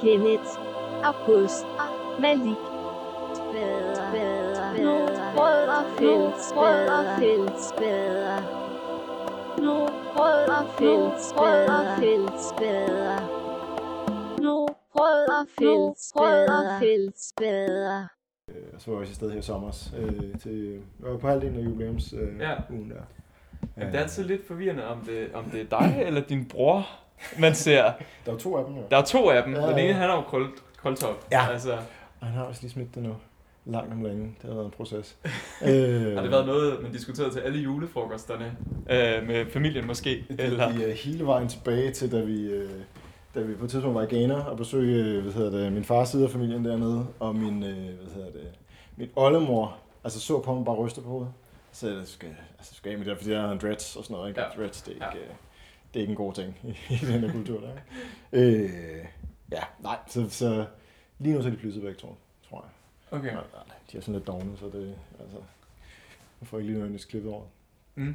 Kenneth, August, Malik, Spader, Spader, nu rødder fællesbader, fællesbader. Nu rødder fællesbader, fællesbader. Nu rødder fællesbader, fællesbader. Og så var jeg også i sted her i sommer øh, til, jeg var på halvdelen af jubilæums øh, Ja. ugen der. Men det er altid lidt forvirrende, om det, om det er dig eller din bror, man ser. Der var to af dem jo. Der er to af dem, Ja, og den ja. ene han har jo krøl, krøltop. Ja. Altså, Og han har også lige smidt det nu. Langt om længe. Det har været en proces. øh, har det været noget, man diskuterede til alle julefrokosterne? Øh, med familien måske? Eller? Vi er hele vejen tilbage til, da vi, øh, da vi på et tidspunkt var i Ghana og besøgte øh, hvad hedder det, min fars side af familien dernede, og min, øh, hvad hedder det, min oldemor, altså så på ham bare ryste på hovedet. Så jeg skal, altså, skal jeg med det, fordi jeg har en dreads og sådan noget. Ikke? Ja. Dreads, det er, ikke, Ja. Det er ikke en god ting i, i den her kultur. Der? Øh, ja, nej, så, så lige nu så er de flyttet begge to, tror jeg. Okay. Ja, nej, de er sådan lidt dogne, så det, altså, jeg får ikke lige nødvendigvis klippet over. Mm.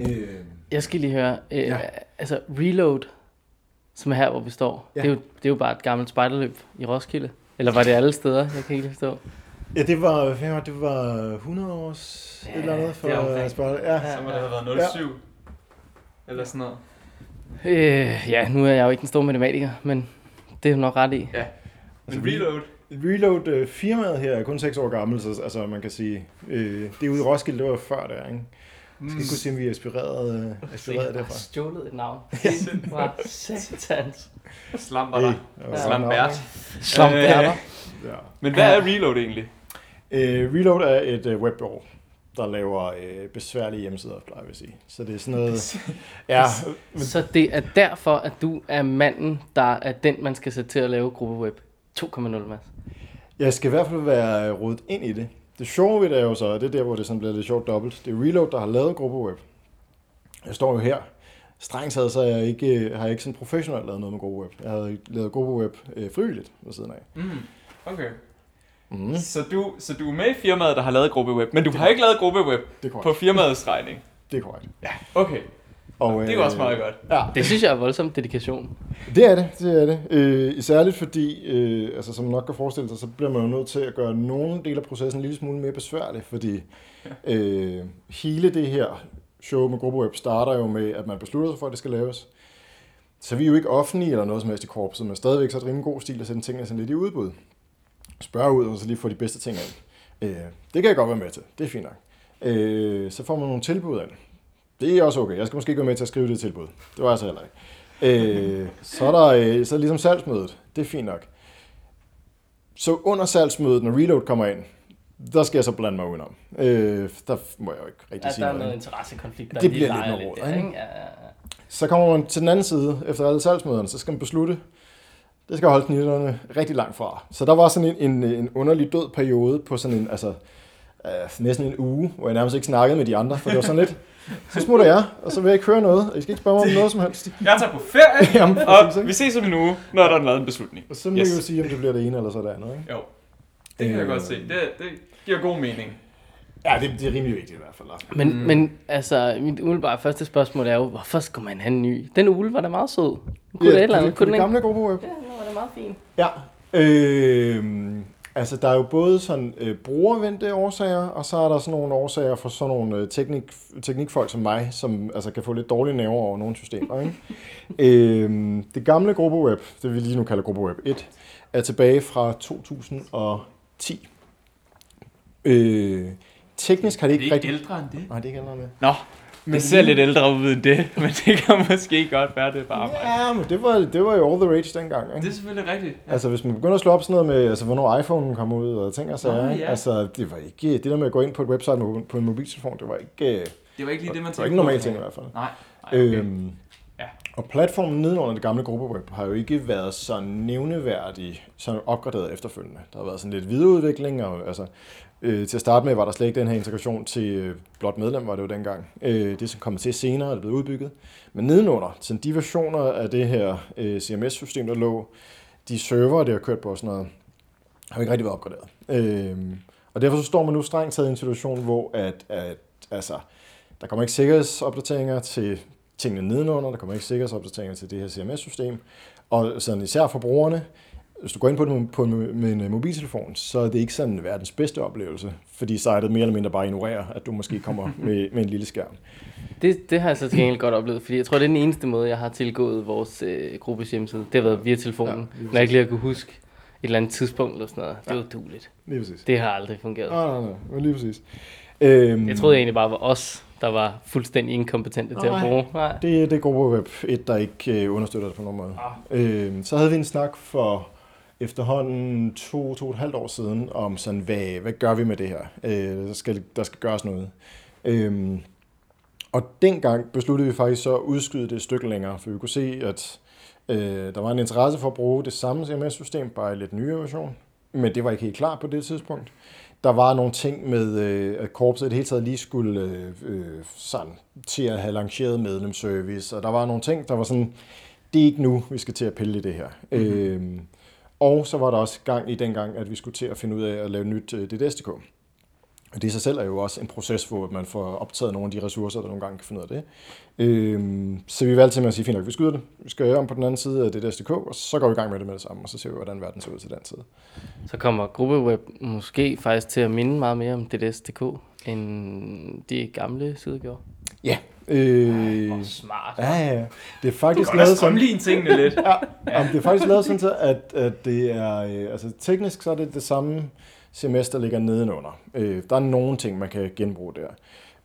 Øh, Jeg skal lige høre, øh, Ja. ja. altså Reload, som er her, hvor vi står, Ja. ja. det, er jo, det er jo bare et gammelt spejderløb i Roskilde. Eller var det alle steder? Jeg kan ikke forstå. Ja, det var, hvad var det? det var 100 års ja, Ja, et eller andet for det. Sparta. Ja. Ja. Så må det have været 07. Eller sådan noget. Øh, ja, nu er jeg jo ikke en stor matematiker, men det er du nok ret i. Ja. Altså, Men vi- reload. Reload øh, firmaet her er kun 6 år gammel, så altså, man kan sige, øh, det er ude i Roskilde, det var før der, ikke? Jeg skal ikke kunne sige, om vi er inspireret, øh, inspireret Jeg har derfra. stjålet et navn. Var satans. Slamper Hey, det var Slambert. Slambærter. Ja. Men hvad er reload egentlig? Øh, Reload er et øh, webbureau, der laver øh, besværlige hjemmesider, plejer jeg at sige. Så det er sådan noget... ja, men, Så det er derfor, at du er manden, der er den, man skal sætte til at lave gruppeweb 2.0, Mads. Jeg skal i hvert fald være rodet ind i det. Det sjove ved det er jo så, og det er der, hvor det sådan bliver lidt sjovt dobbelt. Det er Reload, der har lavet gruppeweb. Jeg står jo her. Strengt taget, så er jeg ikke, har jeg ikke sådan professionelt lavet noget med gruppeweb. Jeg havde lavet gruppeweb øh, frivilligt ved siden af. Mm. Okay. Mm. Så du, så du er med i firmaet, der har lavet gruppeweb, men du har ikke lavet gruppeweb Det på firmaets regning. Det er korrekt. Okay, Og, det er jo også meget godt. Ja, Det synes jeg er voldsom dedikation. det er det. Det er det. Øh, særligt fordi, øh, altså, som man nok kan forestille sig, så bliver man jo nødt til at gøre nogle dele af processen en lille smule mere besværlig, fordi øh, hele det her show med gruppeweb starter jo med, at man beslutter sig for, at det skal laves. Så vi er jo ikke offentlige eller noget som helst i korpset, men stadigvæk så er det rimelig god stil at sende tingene sådan lidt i udbud. Spørge ud, og så lige få de bedste ting ind. Øh, det kan jeg godt være med til. Det er fint nok. Øh, så får man nogle tilbud ind. Det er også okay. Jeg skal måske ikke være med til at skrive det tilbud. Det var jeg så heller ikke. Øh, så er der øh, så er ligesom salgsmødet. Det er fint nok. Så under salgsmødet, når reload kommer ind, der skal jeg så blande mig udenom. Øh, der må jeg jo ikke rigtig Ja, sige der er noget. noget interessekonflikt, der Det lige bliver lidt noget råd? Ja, ja, ja. Så kommer man til den anden side, efter alle salgsmøderne, så skal man beslutte, det skal holde knitterne rigtig langt fra. Så der var sådan en, en, en underlig død periode på sådan en, altså øh, næsten en uge, hvor jeg nærmest ikke snakkede med de andre, for det var sådan lidt, så smutter jeg, og så vil jeg ikke høre noget, og I skal ikke spørge mig om noget som helst. Jeg tager på ferie, Jamen, og ikke? vi ses om en uge, når der er lavet en beslutning. Og så må Yes. yes. I jo sige, om det bliver det ene eller så det andet. Ikke? Jo, det kan jeg Øh. godt se. Det, det giver god mening. Ja, det, det er rimelig vigtigt i hvert fald. altså. Men, mm. men altså, mit umiddelbare første spørgsmål er jo, hvorfor skal man have en ny? Den ule var da meget sød. Kunne det et eller andet? på Kunne det den ikke? gamle gruppeweb. Ja, den var da meget fin. Ja. Øh, altså, der er jo både sådan øh, brugervendte årsager, og så er der sådan nogle årsager for sådan nogle øh, teknik, teknikfolk som mig, som altså, kan få lidt dårlige nerver over nogle systemer. Ikke? øh, det gamle gruppeweb, det vi lige nu kalder gruppeweb 1, er tilbage fra 2010. Øh, teknisk har det Det er ikke ikke rigtig... ældre end det. Nej, det er ikke ældre end det. Nå, man ser lidt ældre ud end det, men det kan måske godt være, det er bare mig. Ja, men det var, det var jo all the rage dengang. Ikke? Det er selvfølgelig rigtigt. Ja. Altså, hvis man begynder at slå op sådan noget med, altså, hvornår iPhone kom ud og ting og sager, ja. altså, det var ikke, det der med at gå ind på et website med- på en mobiltelefon, det var ikke, Det var ikke lige det, man det var tænkte ikke en normal på. ting i hvert fald. Nej, nej okay. Øhm, Ja. Og platformen nedenunder det gamle gruppeweb har jo ikke været så nævneværdig, så opgraderet efterfølgende. Der har været sådan lidt videreudvikling, og altså, øh, til at starte med var der slet ikke den her integration til øh, blot medlem, var det jo dengang. Øh, det som kommer til senere, er det blevet udbygget. Men nedenunder, sådan de versioner af det her øh, CMS-system, der lå, de server, det har kørt på og sådan noget, har ikke rigtig været opgraderet. Øh, og derfor så står man nu strengt taget i en situation, hvor at, at, altså, der kommer ikke sikkerhedsopdateringer til tingene nedenunder, der kommer ikke sikkerhedsopdateringer til det her CMS-system, og sådan især for brugerne, hvis du går ind på det på en, med en øh, mobiltelefon, så er det ikke sådan verdens bedste oplevelse, fordi sitet mere eller mindre bare ignorerer, at du måske kommer med, med en lille skærm. Det, det har jeg så til gengæld godt oplevet, fordi jeg tror, det er den eneste måde, jeg har tilgået vores øh, gruppes hjemmeside. Det har været via telefonen, Ja, ja, når jeg ikke lige har kunne huske et eller andet tidspunkt eller sådan noget. Det var dueligt. Lige præcis. Det har aldrig fungeret. Nej, nej, nej, men lige præcis. Øhm, Jeg troede egentlig bare var os, der var fuldstændig inkompetente til at Nej. bruge. Nej. Det, det er GroboWeb 1, der ikke øh, understøtter det på nogen måde. Ah. Øhm, så havde vi en snak for efterhånden to, to og et halvt år siden om sådan, hvad, hvad gør vi med det her? Øh, der, skal, der skal gøres noget. Øhm, og dengang besluttede vi faktisk så at udskyde det et stykke længere, for vi kunne se, at øh, der var en interesse for at bruge det samme CMS-system, bare i lidt nyere version. Men det var ikke helt klar på det tidspunkt. Der var nogle ting med, øh, at korpset i det hele taget lige skulle øh, øh, sådan, til at have lanceret medlemsservice, og der var nogle ting, der var sådan, det er ikke nu, vi skal til at pille i det her. Mm-hmm. Øhm, og så var der også gang i dengang, at vi skulle til at finde ud af at lave nyt øh, DDSDK. Og det i sig selv er jo også en proces, hvor man får optaget nogle af de ressourcer, der nogle gange kan finde ud af det. Øhm, så vi valgte simpelthen at sige, fint nok, vi skyder det. Vi skal om på den anden side af DDSDK, og så går vi i gang med det med det samme, og så ser vi, hvordan verden ser ud til den tid. Så kommer gruppeweb måske faktisk til at minde meget mere om DDS.dk, end de gamle sider gjorde. Ja. Øh, smart. ja, ja. Det er Du faktisk lavet sådan, strømline tingene lidt. ja, jamen, det er faktisk lavet sådan, så, at, at det er, øh, altså teknisk så er det det samme CMS, der ligger nedenunder. Øh, der er nogle ting, man kan genbruge der.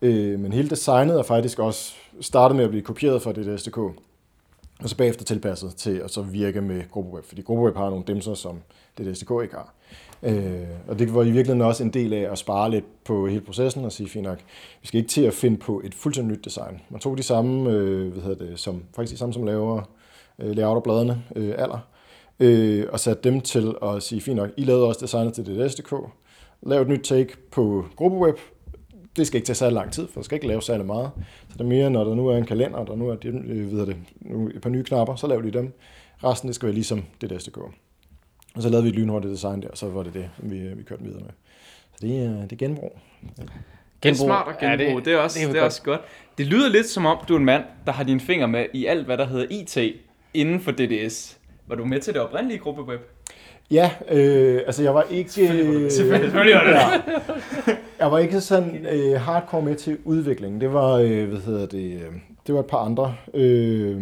Øh, men hele designet er faktisk også startet med at blive kopieret fra DDS.dk, og så bagefter tilpasset til at så virke med GruppeWeb, fordi GruppeWeb har nogle dimser, som DDS.dk ikke har. Øh, og det var i virkeligheden også en del af at spare lidt på hele processen og sige, fint nok, vi skal ikke til at finde på et fuldstændig nyt design. Man tog de samme, øh, hvad hedder det, som, faktisk de samme, som laver øh, layout og bladene, øh, alder, øh, og satte dem til at sige, fint nok, I lavede også designet til DDS.dk, lav et nyt take på GruppeWeb, det skal ikke tage særlig lang tid, for det skal ikke lave særlig meget. Så det er mere, når der nu er en kalender, og der nu er det, øh, ved det, nu et par nye knapper, så laver de dem. Resten, det skal være ligesom DDS.dk. Og så lavede vi et lynhurtigt design der, og så var det det, vi, vi kørte videre med. Så det er, det er genbrug. Det er smart at genbruge. Ja, det, det er, også, det er det er godt. også godt. Det lyder lidt som om, du er en mand, der har dine fingre med i alt, hvad der hedder IT inden for DDS. Var du med til det oprindelige gruppeweb? Ja, øh, altså jeg var ikke... Selvfølgelig selvfølgelig var det ja. Jeg var ikke sådan øh, hardcore med til udviklingen. Det var, øh, hvad hedder det, øh, det var et par andre. Øh,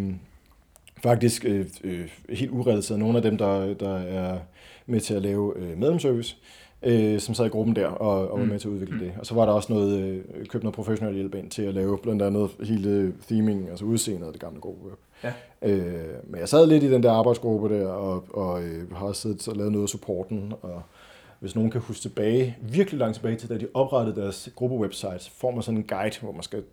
faktisk øh, øh, helt urealiseret. Nogle af dem, der, der er med til at lave øh, medlemsservice, øh, som sad i gruppen der og, og var med til at udvikle det. Og så var der også noget, øh, købt noget professionel hjælp ind til at lave blandt andet hele theming, altså udseendet af det gamle gruppeweb. Ja. Øh, men jeg sad lidt i den der arbejdsgruppe der, og, og øh, har også siddet og lavet noget af supporten, og hvis nogen kan huske tilbage, virkelig langt tilbage til, da de oprettede deres gruppewebsite, så får man sådan en guide, hvor man skal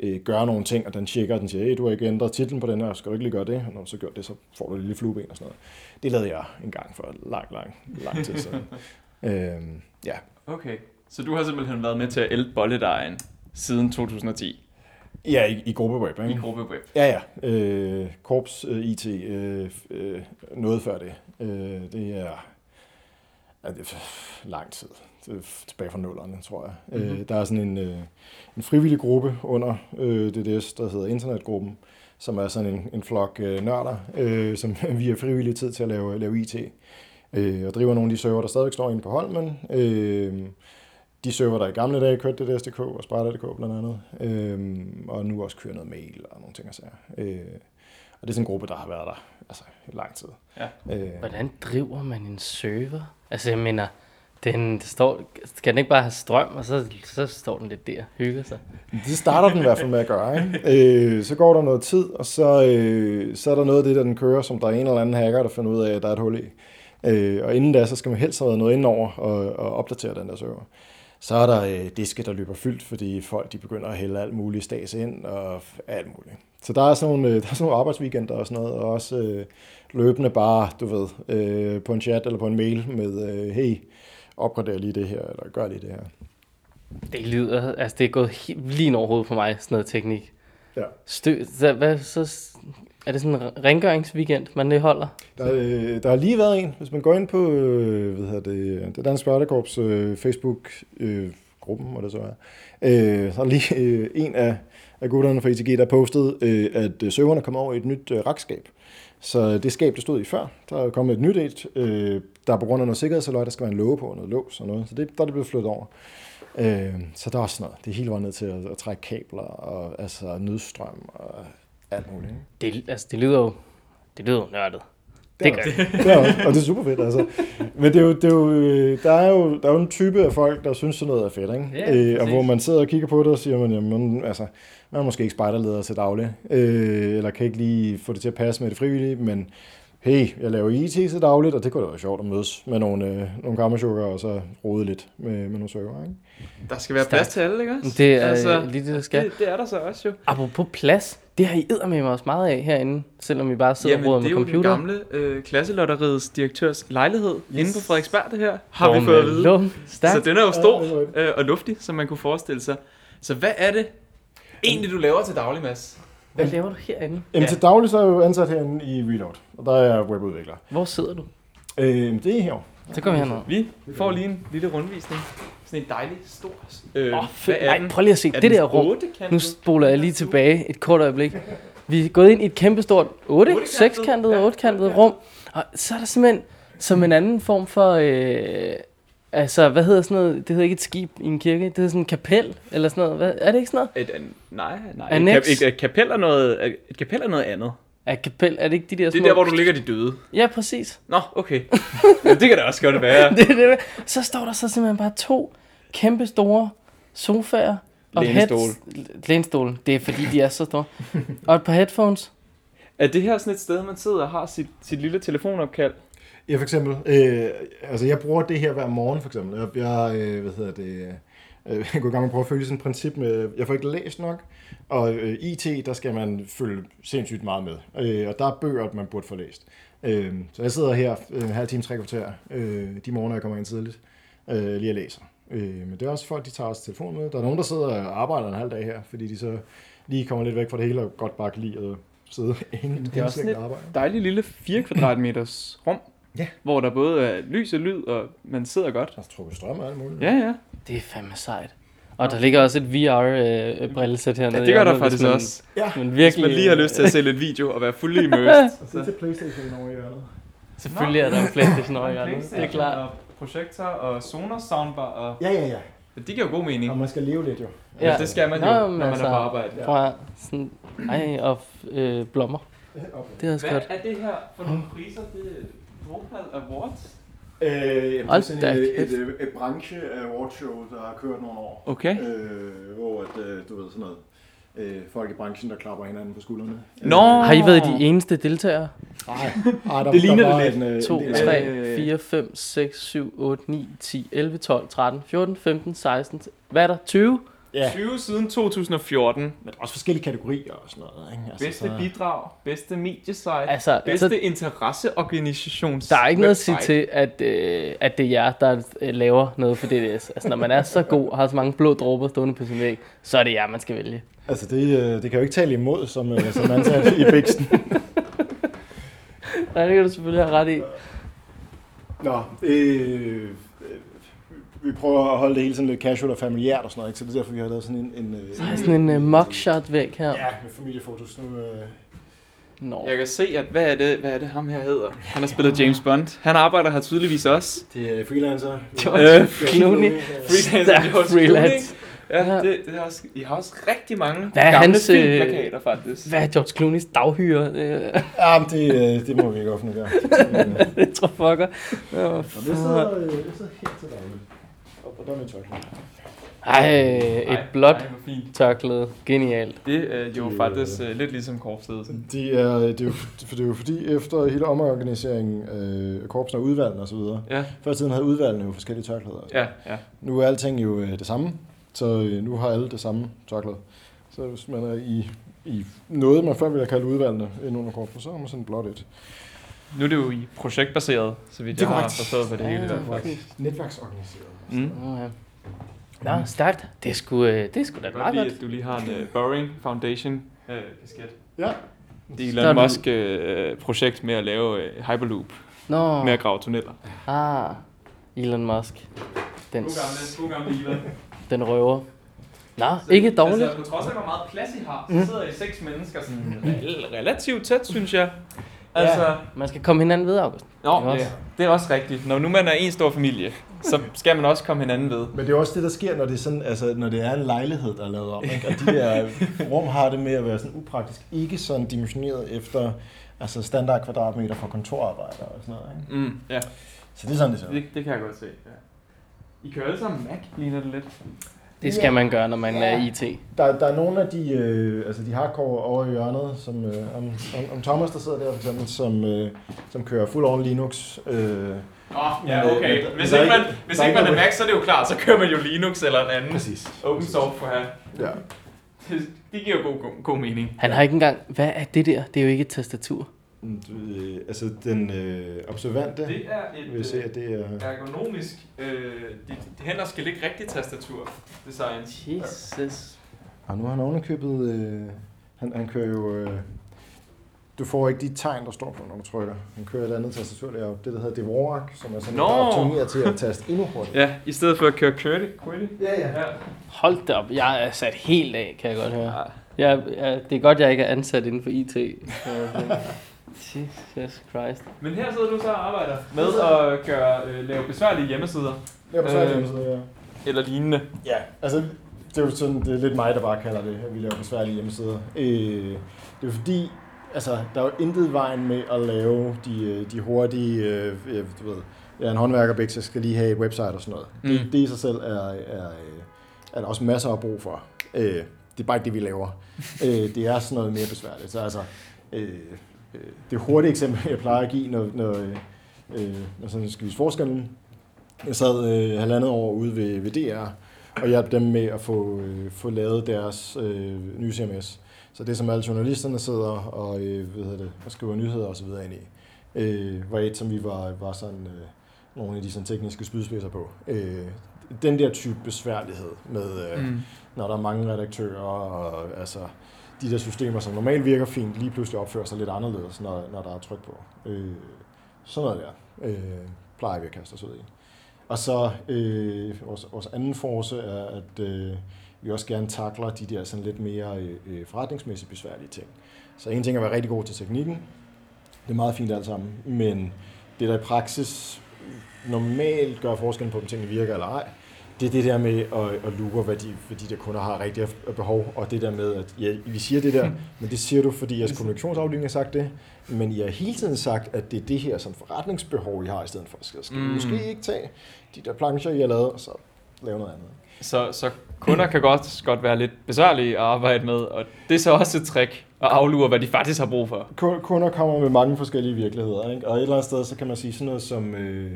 øh, gøre nogle ting, og den tjekker, og den siger, hey, du har ikke ændret titlen på den her, skal du ikke lige gøre det? Og når du så gjort det, så får du et lille flueben og sådan noget. Det lavede jeg en gang for lang, lang, lang tid siden. øhm, ja, Okay. Så du har simpelthen været med til at ælte bolledejen siden 2010 ja i, i gruppeweb, i ikke? gruppeweb. Ja, ja. Øh, Korps øh, IT, øh, øh, noget før det. Øh, det er, ja, det er lang tid. Det er tilbage fra nullerne, tror jeg. Mm-hmm. Øh, der er sådan en, øh, en frivillig gruppe under øh, DDS, der hedder Internetgruppen, som er sådan en, en flok øh, nørder, øh, som vi har frivillig tid til at lave, lave IT. Øh, og driver nogle af de server, der stadigvæk står inde på Holmen. Øh, de server, der i gamle dage kørte DDS.dk og Sparta.dk blandt andet, øh, og nu også kører noget mail og nogle ting og sager. Øh, og det er sådan en gruppe, der har været der altså, i lang tid. Ja. Øh, Hvordan driver man en server? Altså, jeg mener, den, det står, skal den ikke bare have strøm, og så, så står den lidt der hygger sig? Det starter den i hvert fald med at gøre. Ikke? Øh, så går der noget tid, og så, øh, så er der noget af det, der den kører, som der er en eller anden hacker, der finder ud af, at der er et hul i. Øh, og inden da, så skal man helst have været noget indover og, og opdatere den der server. Så er der øh, diske, der løber fyldt, fordi folk de begynder at hælde alt muligt stas ind og alt muligt. Så der er sådan nogle, øh, der er sådan nogle arbejdsweekender og sådan noget, og også øh, løbende bare, du ved, øh, på en chat eller på en mail med, øh, hey, opgrader lige det her, eller gør lige det her. Det lyder, altså det er gået helt, lige over hovedet på mig, sådan noget teknik. Ja. Stø, så, hvad, så er det sådan en rengøringsweekend, man lige holder? Der, øh, der har lige været en, hvis man går ind på øh, hvad hedder det, det Danske Spejderkorps øh, Facebook-gruppen, hvor det så er, øh, så er lige øh, en af, af gutterne fra ITG, der postede, øh, at øh, serverne kommer over i et nyt øh, rakskab. Så det skab, der stod i før, der er kommet et nyt et, øh, der på grund af noget sikkerhedsaløj, der skal være en låge på, noget lås og noget. Så det, der er det blevet flyttet over. Øh, så der er også sådan noget. Det er hele vejen ned til at, at trække kabler, og altså nødstrøm og alt muligt. Det, altså, det lyder jo, det lyder jo nørdet. Det gør det. Det er også, og det er super fedt, altså. Men det er jo, det er jo, øh, der, er jo, der er jo en type af folk, der synes sådan noget er fedt, ikke? Ja, øh, og hvor man sidder og kigger på det og siger, man, jamen, altså, man er måske ikke spejderleder til daglig, øh, eller kan ikke lige få det til at passe med det frivillige, men hey, jeg laver IT til dagligt, og det kunne da være sjovt at mødes med nogle, øh, nogle kammersukker og så rode lidt med, med nogle server, ikke? Der skal være Stærkt. plads til alle, ikke også? Det er altså, lige det, der skal. Det, det er der så også jo. Apropos plads, det har I med også meget af herinde, selvom I bare sidder Jamen, og roder det er med jo computer. den gamle øh, klasselotteriets direktørs lejlighed yes. inde på Frederiksberg, det her, har Hvor vi fået at med vide. lum, Så den er jo stor øh, og luftig, som man kunne forestille sig. Så hvad er det egentlig, du laver til daglig, Mads? Hvad laver du herinde? Jamen Ja. til daglig så er jeg jo ansat herinde i Reload, og der er jeg webudvikler. Hvor sidder du? Øh, det er her. Så kommer vi herned. Vi får lige en lille rundvisning. Sådan en dejlig stor... Øh, Åh, hvad Ej, prøv lige at se Er det der rum. Nu spoler jeg lige tilbage et kort øjeblik. Vi er gået ind i et kæmpestort 8, Ottekantet. 6-kantet, Ja. 8-kantet rum. Og så er der simpelthen som en anden form for... Øh, altså, hvad hedder sådan noget? Det hedder ikke et skib i en kirke. Det hedder sådan en kapel, eller sådan noget. Hvad, er det ikke sådan noget? Et, an, nej, nej. Annex. Et, et, et, kapel er noget, et kapel er noget andet. Er kapel, er det ikke de der Det små... er der, hvor du ligger de døde. Ja, præcis. Nå, okay. ja, det kan da også godt være. det, er det, så står der så simpelthen bare to kæmpe store sofaer. Og Lænestole. heads- Lænestole. Det er fordi, de er så store. Og et par headphones. Er det her sådan et sted, man sidder og har sit, sit lille telefonopkald? Ja, for eksempel. Øh, altså, jeg bruger det her hver morgen, for eksempel. Jeg, jeg øh, hvad hedder det... Øh, jeg går i gang med at prøve at følge sådan et princip med, jeg får ikke læst nok, og øh, IT, der skal man følge sindssygt meget med. Øh, og der er bøger, man burde få læst. Øh, så jeg sidder her øh, en halv time, tre kvarter, øh, de morgener, jeg kommer ind tidligt, øh, lige at læser. Øh, men det er også folk, de tager også telefon med. Der er nogen, der sidder og arbejder en halv dag her, fordi de så lige kommer lidt væk fra det hele, og godt bare kan lide at sidde ingen, det er også ingen lidt- arbejde. Dejlig lille 4 kvadratmeters rum. Ja. Hvor der både er lys og lyd, og man sidder godt. Der er trukket strøm og alt muligt. Ja, ja. Det er fandme sejt. Og der ligger også et VR-brillesæt hernede. Ja, det gør der hvis faktisk man- også. Ja. Men Hvis virkelig, man lige har lyst til at se lidt video og være fuldt immersed. Så til Playstation over i hjørnet. Selvfølgelig er der en Playstation over i hjørnet. Det er klart. Og projektor og Sonos soundbar. Og... Ja, ja, ja. Det giver jo god mening. Og man skal leve lidt jo. Ja, det skal man jo, Nå, når men man altså, er på arbejde. Fra sådan, ej, og øh, blommer. Okay. Det er også Hvad godt. er det her for nogle priser? Det er Drupal Awards? Øh, det er Hold sådan da et, kæft. et, et, et branche awardshow, der har kørt nogle år. Okay. Øh, hvor at, øh, du ved sådan noget, øh, folk i branchen, der klapper hinanden på skuldrene. Nå! Har I været de eneste deltagere? Nej, Ej, der, Det ligner der det En, øh, 2, en del- 3, Øh. 4, 5, 6, 7, 8, 9, 10, 11, 12, 13, 14, 15, 16, hvad er der? 20? Ja, 20 siden 2014. men der er også forskellige kategorier og sådan noget. Ikke? Altså, Bedste så- bidrag, bedste mediesite, Altså, bedste så, interesseorganisations der er ikke noget at sige til, at, øh, at det er jer, der øh, laver noget for DDS. Altså, når man er så god og har så mange blå dråber stående på sin væg, så er det jer, man skal vælge. Altså, det, øh, det kan jo ikke tale imod, som, øh, som ansat i Bixen. Nej, det kan du selvfølgelig have ret i. Nå, øh, vi prøver at holde det hele sådan lidt casual og familiært og sådan noget, ikke? så det er derfor, vi har lavet sådan en... en øh, Så jeg sådan en uh, mugshot væg her. Ja, med familiefotos. Nu, øh, Nå, Jeg kan se, at hvad er det, hvad er det ham her hedder? Han har spillet James Bond. Han arbejder her tydeligvis også. det er freelancer. George Øh, Clooney. Freelancer George freelance. Ja, Ja. det, det er også, I har også rigtig mange Hvad er gamle hans, øh, filmplakater, faktisk. Hvad er George Clooney's daghyre? Det, Ja, men det, øh, det må vi ikke offentliggøre. Øh, det tror fucker. Og det sidder, øh, det sidder helt til dagligt. Og er mit tørklæde. Ej, et blåt Ej, hvor fint. tørklæde. Genialt. Det er jo Det, faktisk øh, lidt ligesom korpsledelsen. De er, det, er jo, for det er jo fordi, efter hele omorganiseringen af øh, korpsen og udvalgene osv., Ja, før tiden havde udvalgene jo forskellige tørklæder. ja, ja. Nu er alting jo øh, det samme, så øh, nu har alle det samme tørklæde. Så hvis man er i, i noget, man før ville have kaldt udvalgene ind under korpsen, så har man sådan blot et. Nu er det jo i projektbaseret, så vidt Det jeg har forstået på det hele. i hvert fald. Netværksorganiseret. Mm. Nå, ja. Nå, stærkt. Det er sgu, øh, det er sgu da meget godt at du lige har en uh, Boring Foundation uh, kasket. Ja. Det er Der Elon Musk uh, projekt med at lave uh, Hyperloop, Nå, med at grave tunneller. ah, Elon Musk. Den, God gamle, god gamle Elon. den røver. Nå, ikke dårligt. Altså, på trods af, hvor meget plads I har, så sidder I seks mennesker sådan rel- relativt tæt, synes jeg. Altså, Man skal komme hinanden ved, August. Nå, det, det er også rigtigt. Når nu man er en stor familie, så skal man også komme hinanden ved. Men det er også det, der sker, når det er, sådan, altså, når det er en lejlighed, der er lavet om. Ikke? Og de der rum har det med at være sådan upraktisk. Ikke sådan dimensioneret efter altså standard kvadratmeter for kontorarbejder og sådan noget. Ikke? Mm, ja, Så det er sådan, det ser det, det kan jeg godt se. Ja. I kører alle sammen Mac, ligner det lidt. Det skal man gøre, når man er IT. Der, der er nogle af de, øh, altså de hardcore over i hjørnet, som, øh, om, om, om Thomas, der sidder der for eksempel, som, øh, som kører full on Linux. Øh, Men, ja, øh, okay. Hvis ikke man, ikke- hvis ikke man er Mac, så er det jo klart, så kører man jo Linux eller en anden præcis. open her. Ja. Det, det giver jo god, god, god mening. Han har ikke engang... Hvad er det der? Det er jo ikke et tastatur. Mm, øh, altså den øh, observante, Det er et vil jeg se, at det er... øh, ergonomisk, øh, de, de hænder skal ligge rigtigt tastatur design. Jesus. Og nu har han ovenikøbet... Øh, han, han kører jo... Øh, du får ikke de tegn, der står på, når du trykker. Han kører et andet tastatur deroppe. Det, der hedder Dvorak, som er sådan der optimerer til at taste endnu hurtigere. Ja, i stedet for at køre QWERTY. QWERTY. Ja, ja. Ja. Hold da op. Jeg er sat helt af, kan jeg godt høre. ja. Jeg, jeg, det er godt, jeg ikke er ansat inden for IT. Jesus Christ. Men her sidder du så og arbejder med at gøre, øh, lave besværlige hjemmesider. Det er på svært Øh. hjemmeside, ja. Eller lignende. Ja, altså det er jo sådan, det er lidt mig, der bare kalder det, at vi laver besværlige hjemmesider. Øh, det er fordi, altså der er jo intet vejen med at lave de, øh, de hurtige, øh, ja, du ved, er en håndværkerbæk, så skal lige have et website og sådan noget. Mm. Det, det i sig selv er, er, øh, er der også masser af brug for. Øh, det er bare ikke det, vi laver. øh, det er sådan noget mere besværligt. Så altså, øh, øh, det hurtige eksempel, jeg plejer at give, når, når, øh, øh, når sådan skal vise forskellen, jeg sad øh, halvandet år ude ved, ved DR, og hjalp dem med at få, øh, få lavet deres øh, nye CMS. Så det, som alle journalisterne sidder og, øh, hvad hedder det, og skriver nyheder og så videre ind i, øh, var et, som vi var, var sådan, øh, nogle af de sådan, tekniske spydspidser på. Øh, den der type besværlighed med, øh, mm. når der er mange redaktører, og altså, de der systemer, som normalt virker fint, lige pludselig opfører sig lidt anderledes, når, når der er tryk på. Øh, sådan noget der øh, plejer vi at kaste os ud i. Og så øh, vores, vores anden force er, at øh, vi også gerne takler de der sådan lidt mere øh, forretningsmæssigt besværlige ting. Så en ting er at være rigtig god til teknikken. Det er meget fint alt sammen. Men det, der i praksis normalt gør forskellen på, om tingene virker eller ej, det er det der med at, at lure, hvad de, hvad de der kunder har rigtig behov, og det der med, at ja, vi siger det der, men det siger du, fordi jeres kommunikationsafdeling har sagt det, men I har hele tiden sagt, at det er det her sådan forretningsbehov, I har, i stedet for, skal, skal. Mm. måske ikke tage de der plancher, I har lavet, og så lave noget andet. Så, så kunder kan godt, godt være lidt besværlige at arbejde med, og det er så også et trick at aflure, hvad de faktisk har brug for. Ku- Kunder kommer med mange forskellige virkeligheder, ikke? og et eller andet sted, så kan man sige sådan noget som, øh,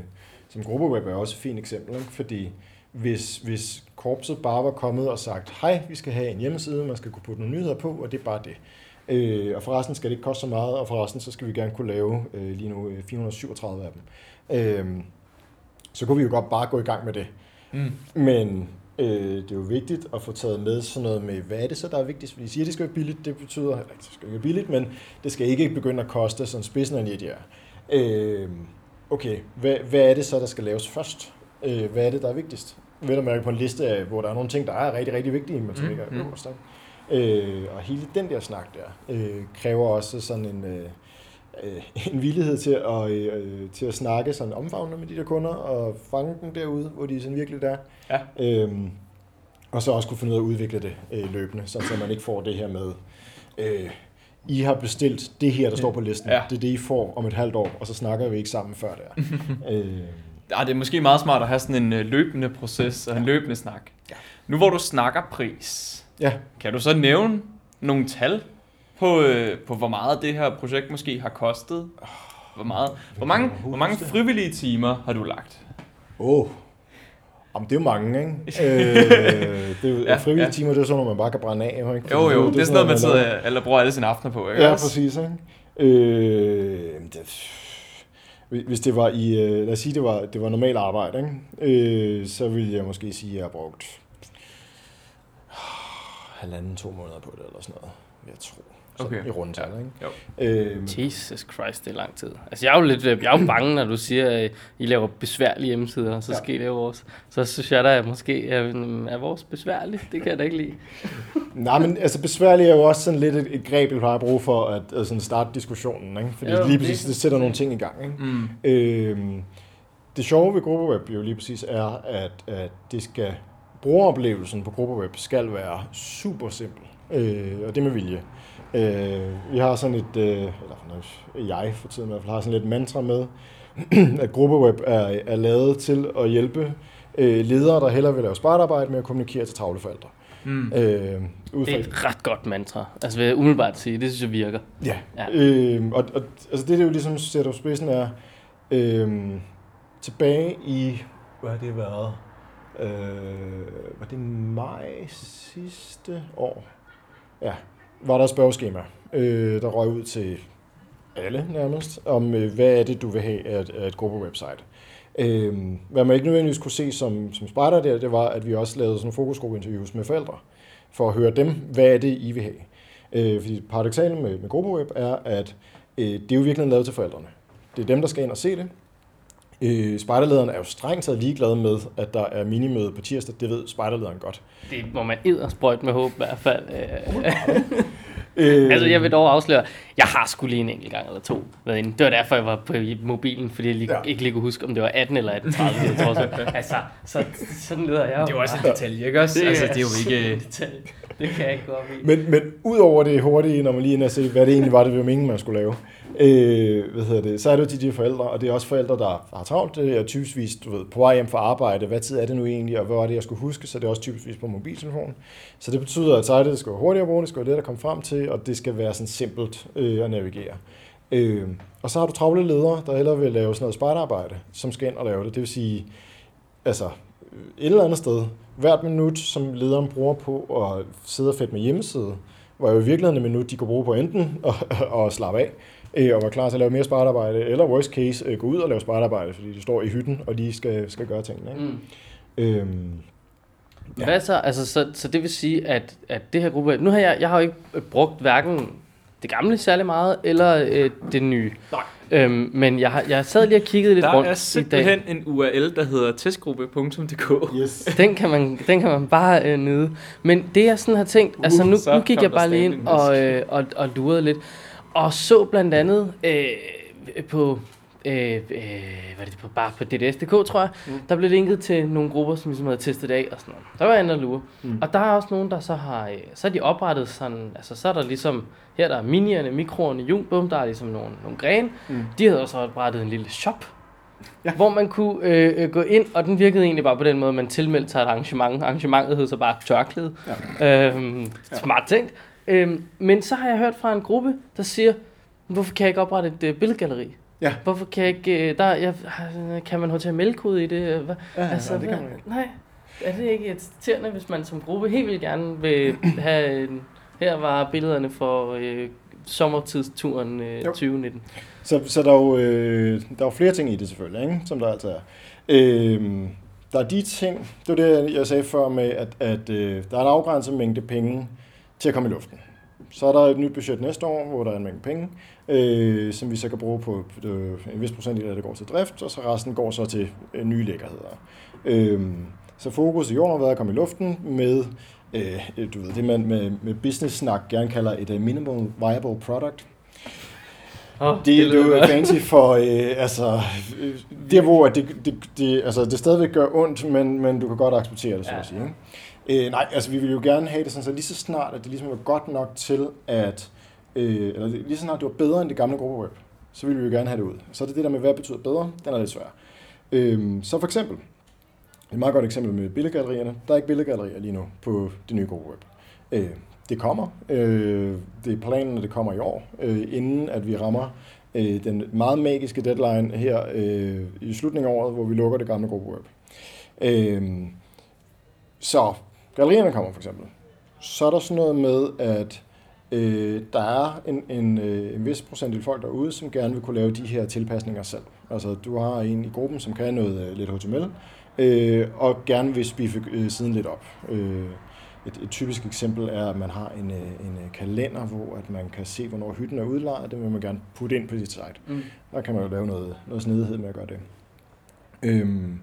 som gruppeweb er også et fint eksempel, ikke? fordi hvis, hvis korpset bare var kommet og sagt, hej, vi skal have en hjemmeside, man skal kunne putte nogle nyheder på, og det er bare det. Øh, og forresten skal det ikke koste så meget, og forresten så skal vi gerne kunne lave øh, lige nu øh, 437 af dem. Øh, så kunne vi jo godt bare gå i gang med det. Mm. Men øh, det er jo vigtigt at få taget med sådan noget med, hvad er det så, der er vigtigst? Vi siger, at det skal være billigt, det betyder, ikke, det skal ikke være billigt, men det skal ikke begynde at koste sådan spidsen af en. Øh, okay, hvad, hvad er det så, der skal laves først? Øh, hvad er det, der er vigtigst? Vel at mærke på en liste, af, hvor der er nogle ting, der er rigtig, rigtig vigtige, men som Mm, ikke er mm. øverst. Øh, og hele den der snak der, øh, kræver også sådan en, øh, øh, en villighed til at, øh, til at snakke sådan omfavnende med de der kunder, og fange dem derude, hvor de sådan virkelig er. Ja. Øhm, og så også kunne finde ud af at udvikle det øh, løbende, så man ikke får det her med, øh, I har bestilt det her, der står på listen. Ja. Det er det, I får om et halvt år, og så snakker vi ikke sammen før der. øh, Ja, det er måske meget smart at have sådan en øh, løbende proces og en løbende snak. Ja. Nu hvor du snakker pris, ja, kan du så nævne nogle tal på, øh, på hvor meget det her projekt måske har kostet? Hvor, meget, hvor, mange, hvor mange frivillige timer har du lagt? Åh. Oh. Om det er jo mange, ikke? øh, det er jo, Ja, frivillige ja. timer, det er sådan noget, man bare kan brænde af, ikke? Jo, jo, det er sådan noget, man sidder eller bruger alle sine aftener på, ikke? Ja, præcis. Ikke? Øh, det, hvis det var i, øh, lad os sige, det var, det var normal arbejde, ikke? Øh, så ville jeg måske sige, at jeg har brugt halvanden, to måneder på det, eller sådan noget, jeg tror. Okay. i rundetal. Jo. Ikke? Øh, Jesus Christ, det er lang tid. Altså, jeg er jo lidt øh, jeg er jo bange, når du siger, at I laver besværlige hjemmesider, og så Ja. skal I lave vores. Så synes jeg da, at måske er, er vores besværligt. Det kan jeg da ikke lide. Nej, men altså besværligt er jo også sådan lidt et, et greb, vi plejer at bruge for at, at sådan starte diskussionen, ikke? Fordi Jo, jo, lige det- præcis, det sætter nogle ting i gang, ikke? Mm. Øhm, det sjove ved GruppeWeb jo lige præcis er, at, at det skal, brugeroplevelsen på GruppeWeb skal være super simpel, øh, og det med vilje. Øh, vi har sådan et, øh, eller jeg for tiden i hvert fald har sådan lidt mantra med, at GruppeWeb er, er lavet til at hjælpe øh, ledere, der hellere vil lave spartarbejde med at kommunikere til travle forældre. Mm. Øh, ud Det fra er et ret godt mantra. Altså, vil jeg umiddelbart sige, det synes jeg virker. Ja, Ja. Øhm, og, og altså det, det jo ligesom sætter på spidsen er, øhm, tilbage i, hvad har det været, øh, var det maj sidste år? Ja, var der et spørgeskema, øh, der røg ud til alle nærmest, om øh, hvad er det, du vil have af et, af et gruppewebsite. Øh, hvad man ikke nødvendigvis kunne se som, som spejder der, det var, at vi også lavede sådan fokusgruppeinterviews med forældre, for at høre dem, hvad er det, I vil have. Øh, fordi paradoxalen med, med gruppeweb er, at øh, det er jo virkelig lavet til forældrene. Det er dem, der skal ind og se det. Øh, spejderlederen er jo strengt taget ligeglad med, at der er minimøde på tirsdag. Det ved spejderlederen godt. Det må man eddersprøjt med håb i hvert fald. Øh, Øh, altså, jeg vil dog afsløre, jeg har sgu lige en enkelt gang eller to været inde. Det var derfor, jeg var på mobilen, fordi jeg lige, Ja. ikke lige kunne huske, om det var 18 eller 18, 30, jeg tror så. Altså, så, sådan lyder jeg Det er jo også en detalje, ikke også? Det, altså, det er jo ikke... en detalje. Det kan jeg ikke gå op i. Men, men udover det hurtige, når man lige er inde og se, hvad det egentlig var, det var meningen, man skulle lave, øh, hvad hedder det, så er det jo de, de forældre, og det er også forældre, der har travlt. Øh, det er typisk du ved, på vej hjem fra arbejde. Hvad tid er det nu egentlig, og hvad var det, jeg skulle huske? Så det er også typisk på mobiltelefonen. Så det betyder, at sitet skal være hurtigt at bruge, det skal være let at komme frem til, og det skal være sådan simpelt øh, at navigere. Øh, og så har du travle ledere, der hellere vil lave sådan noget spejderarbejde, som skal ind og lave det. Det vil sige, altså et eller andet sted, hvert minut, som lederen bruger på at sidde og fedt med hjemmeside, var jo i virkeligheden et minut, de kunne bruge på enten at, at slappe af, øh, og være klar til at lave mere spartarbejde, eller worst case, øh, gå ud og lave spartarbejde, fordi de står i hytten, og de skal, skal gøre tingene. Ikke? Mm. Øhm, Ja. Hvad så? Altså, så, så det vil sige, at, at det her gruppe... Nu har jeg, jeg har jo ikke brugt hverken det gamle særlig meget, eller øh, det nye. Nej. Øhm, men jeg, har, jeg sad lige og kiggede lidt Der rundt er i dag. simpelthen en URL, der hedder testgruppe.dk. yes. Den kan man, den kan man bare øh, nyde. Men det jeg sådan har tænkt, uh, altså nu, nu gik jeg der bare lige ind og, øh, og, og lurede lidt, og så blandt andet øh, på, øh, øh, hvad er det, på, bare på DDS.dk, tror jeg, mm. der blev linket til nogle grupper, som ligesom havde testet det af og sådan noget. Der var jeg inde og lure. Mm. Og der er også nogen, der så har, øh, så har de oprettet sådan, altså så er der ligesom, her der er minierne, mikroerne, jungbum, der er ligesom nogle, nogle grene. Mm. De havde også oprettet en lille shop, ja. hvor man kunne øh, øh, gå ind, og den virkede egentlig bare på den måde, at man tilmeldte sig et arrangement. Arrangementet hed så bare tørklæde. Ja. Øhm, smart tænkt. Øhm, men så har jeg hørt fra en gruppe, der siger, hvorfor kan jeg ikke oprette et øh, billedgalleri? Ja. Hvorfor kan jeg ikke, øh, der, jeg, kan man HTML-kode i det? Hvad? Ja, ja, det kan man ikke. Nej, er det ikke irriterende, hvis man som gruppe helt vildt gerne vil have, en, her var billederne for øh, sommertidsturen øh, Jo. 2019. Så, så der, er jo, øh, der er jo flere ting i det selvfølgelig, ikke? som der altid er. Øhm, der er de ting, det var det, jeg sagde før med, at, at øh, der er en afgrænset mængde penge til at komme i luften. Så er der et nyt budget næste år, hvor der er en mængde penge, øh, som vi så kan bruge på øh, en vis procentdel af det går til drift, og så resten går så til øh, nye lækkerheder. Øhm, så fokus i år har været at komme i luften med øh, du ved, det, man med, med business-snak gerne kalder et uh, minimal viable product. Oh, Det, det, det er jo fancy for, øh, altså, øh, der hvor det, det, det, altså, det stadigvæk gør ondt, men, men du kan godt acceptere det, så Ja. at sige. Ikke? Øh, nej, altså vi vil jo gerne have det sådan, så lige så snart, at det ligesom var godt nok til, at, øh, eller lige så snart det var bedre end det gamle gruppeweb, så ville vi jo gerne have det ud. Så er det det der med, hvad betyder bedre, den er lidt svær. Øh, så for eksempel, et meget godt eksempel med billedgallerierne. Der er ikke billedgallerier lige nu på det nye gruppeweb. Øh, det kommer. Øh, det er planen, at det kommer i år, øh, inden at vi rammer øh, den meget magiske deadline her øh, i slutningen af året, hvor vi lukker det gamle gruppeweb. Øh, så gallerierne kommer for eksempel. Så er der sådan noget med, at øh, der er en, en, øh, en vis procentdel folk derude, som gerne vil kunne lave de her tilpasninger selv. Altså, du har en i gruppen, som kan noget øh, lidt HTML, øh, og gerne vil spiffe øh, siden lidt op. Øh, et, et typisk eksempel er, at man har en, øh, en øh, kalender, hvor at man kan se, hvornår hytten er udlejet. Det vil man gerne putte ind på sit site. Mm. Der kan man jo lave noget, noget snedighed med at gøre det. Øhm,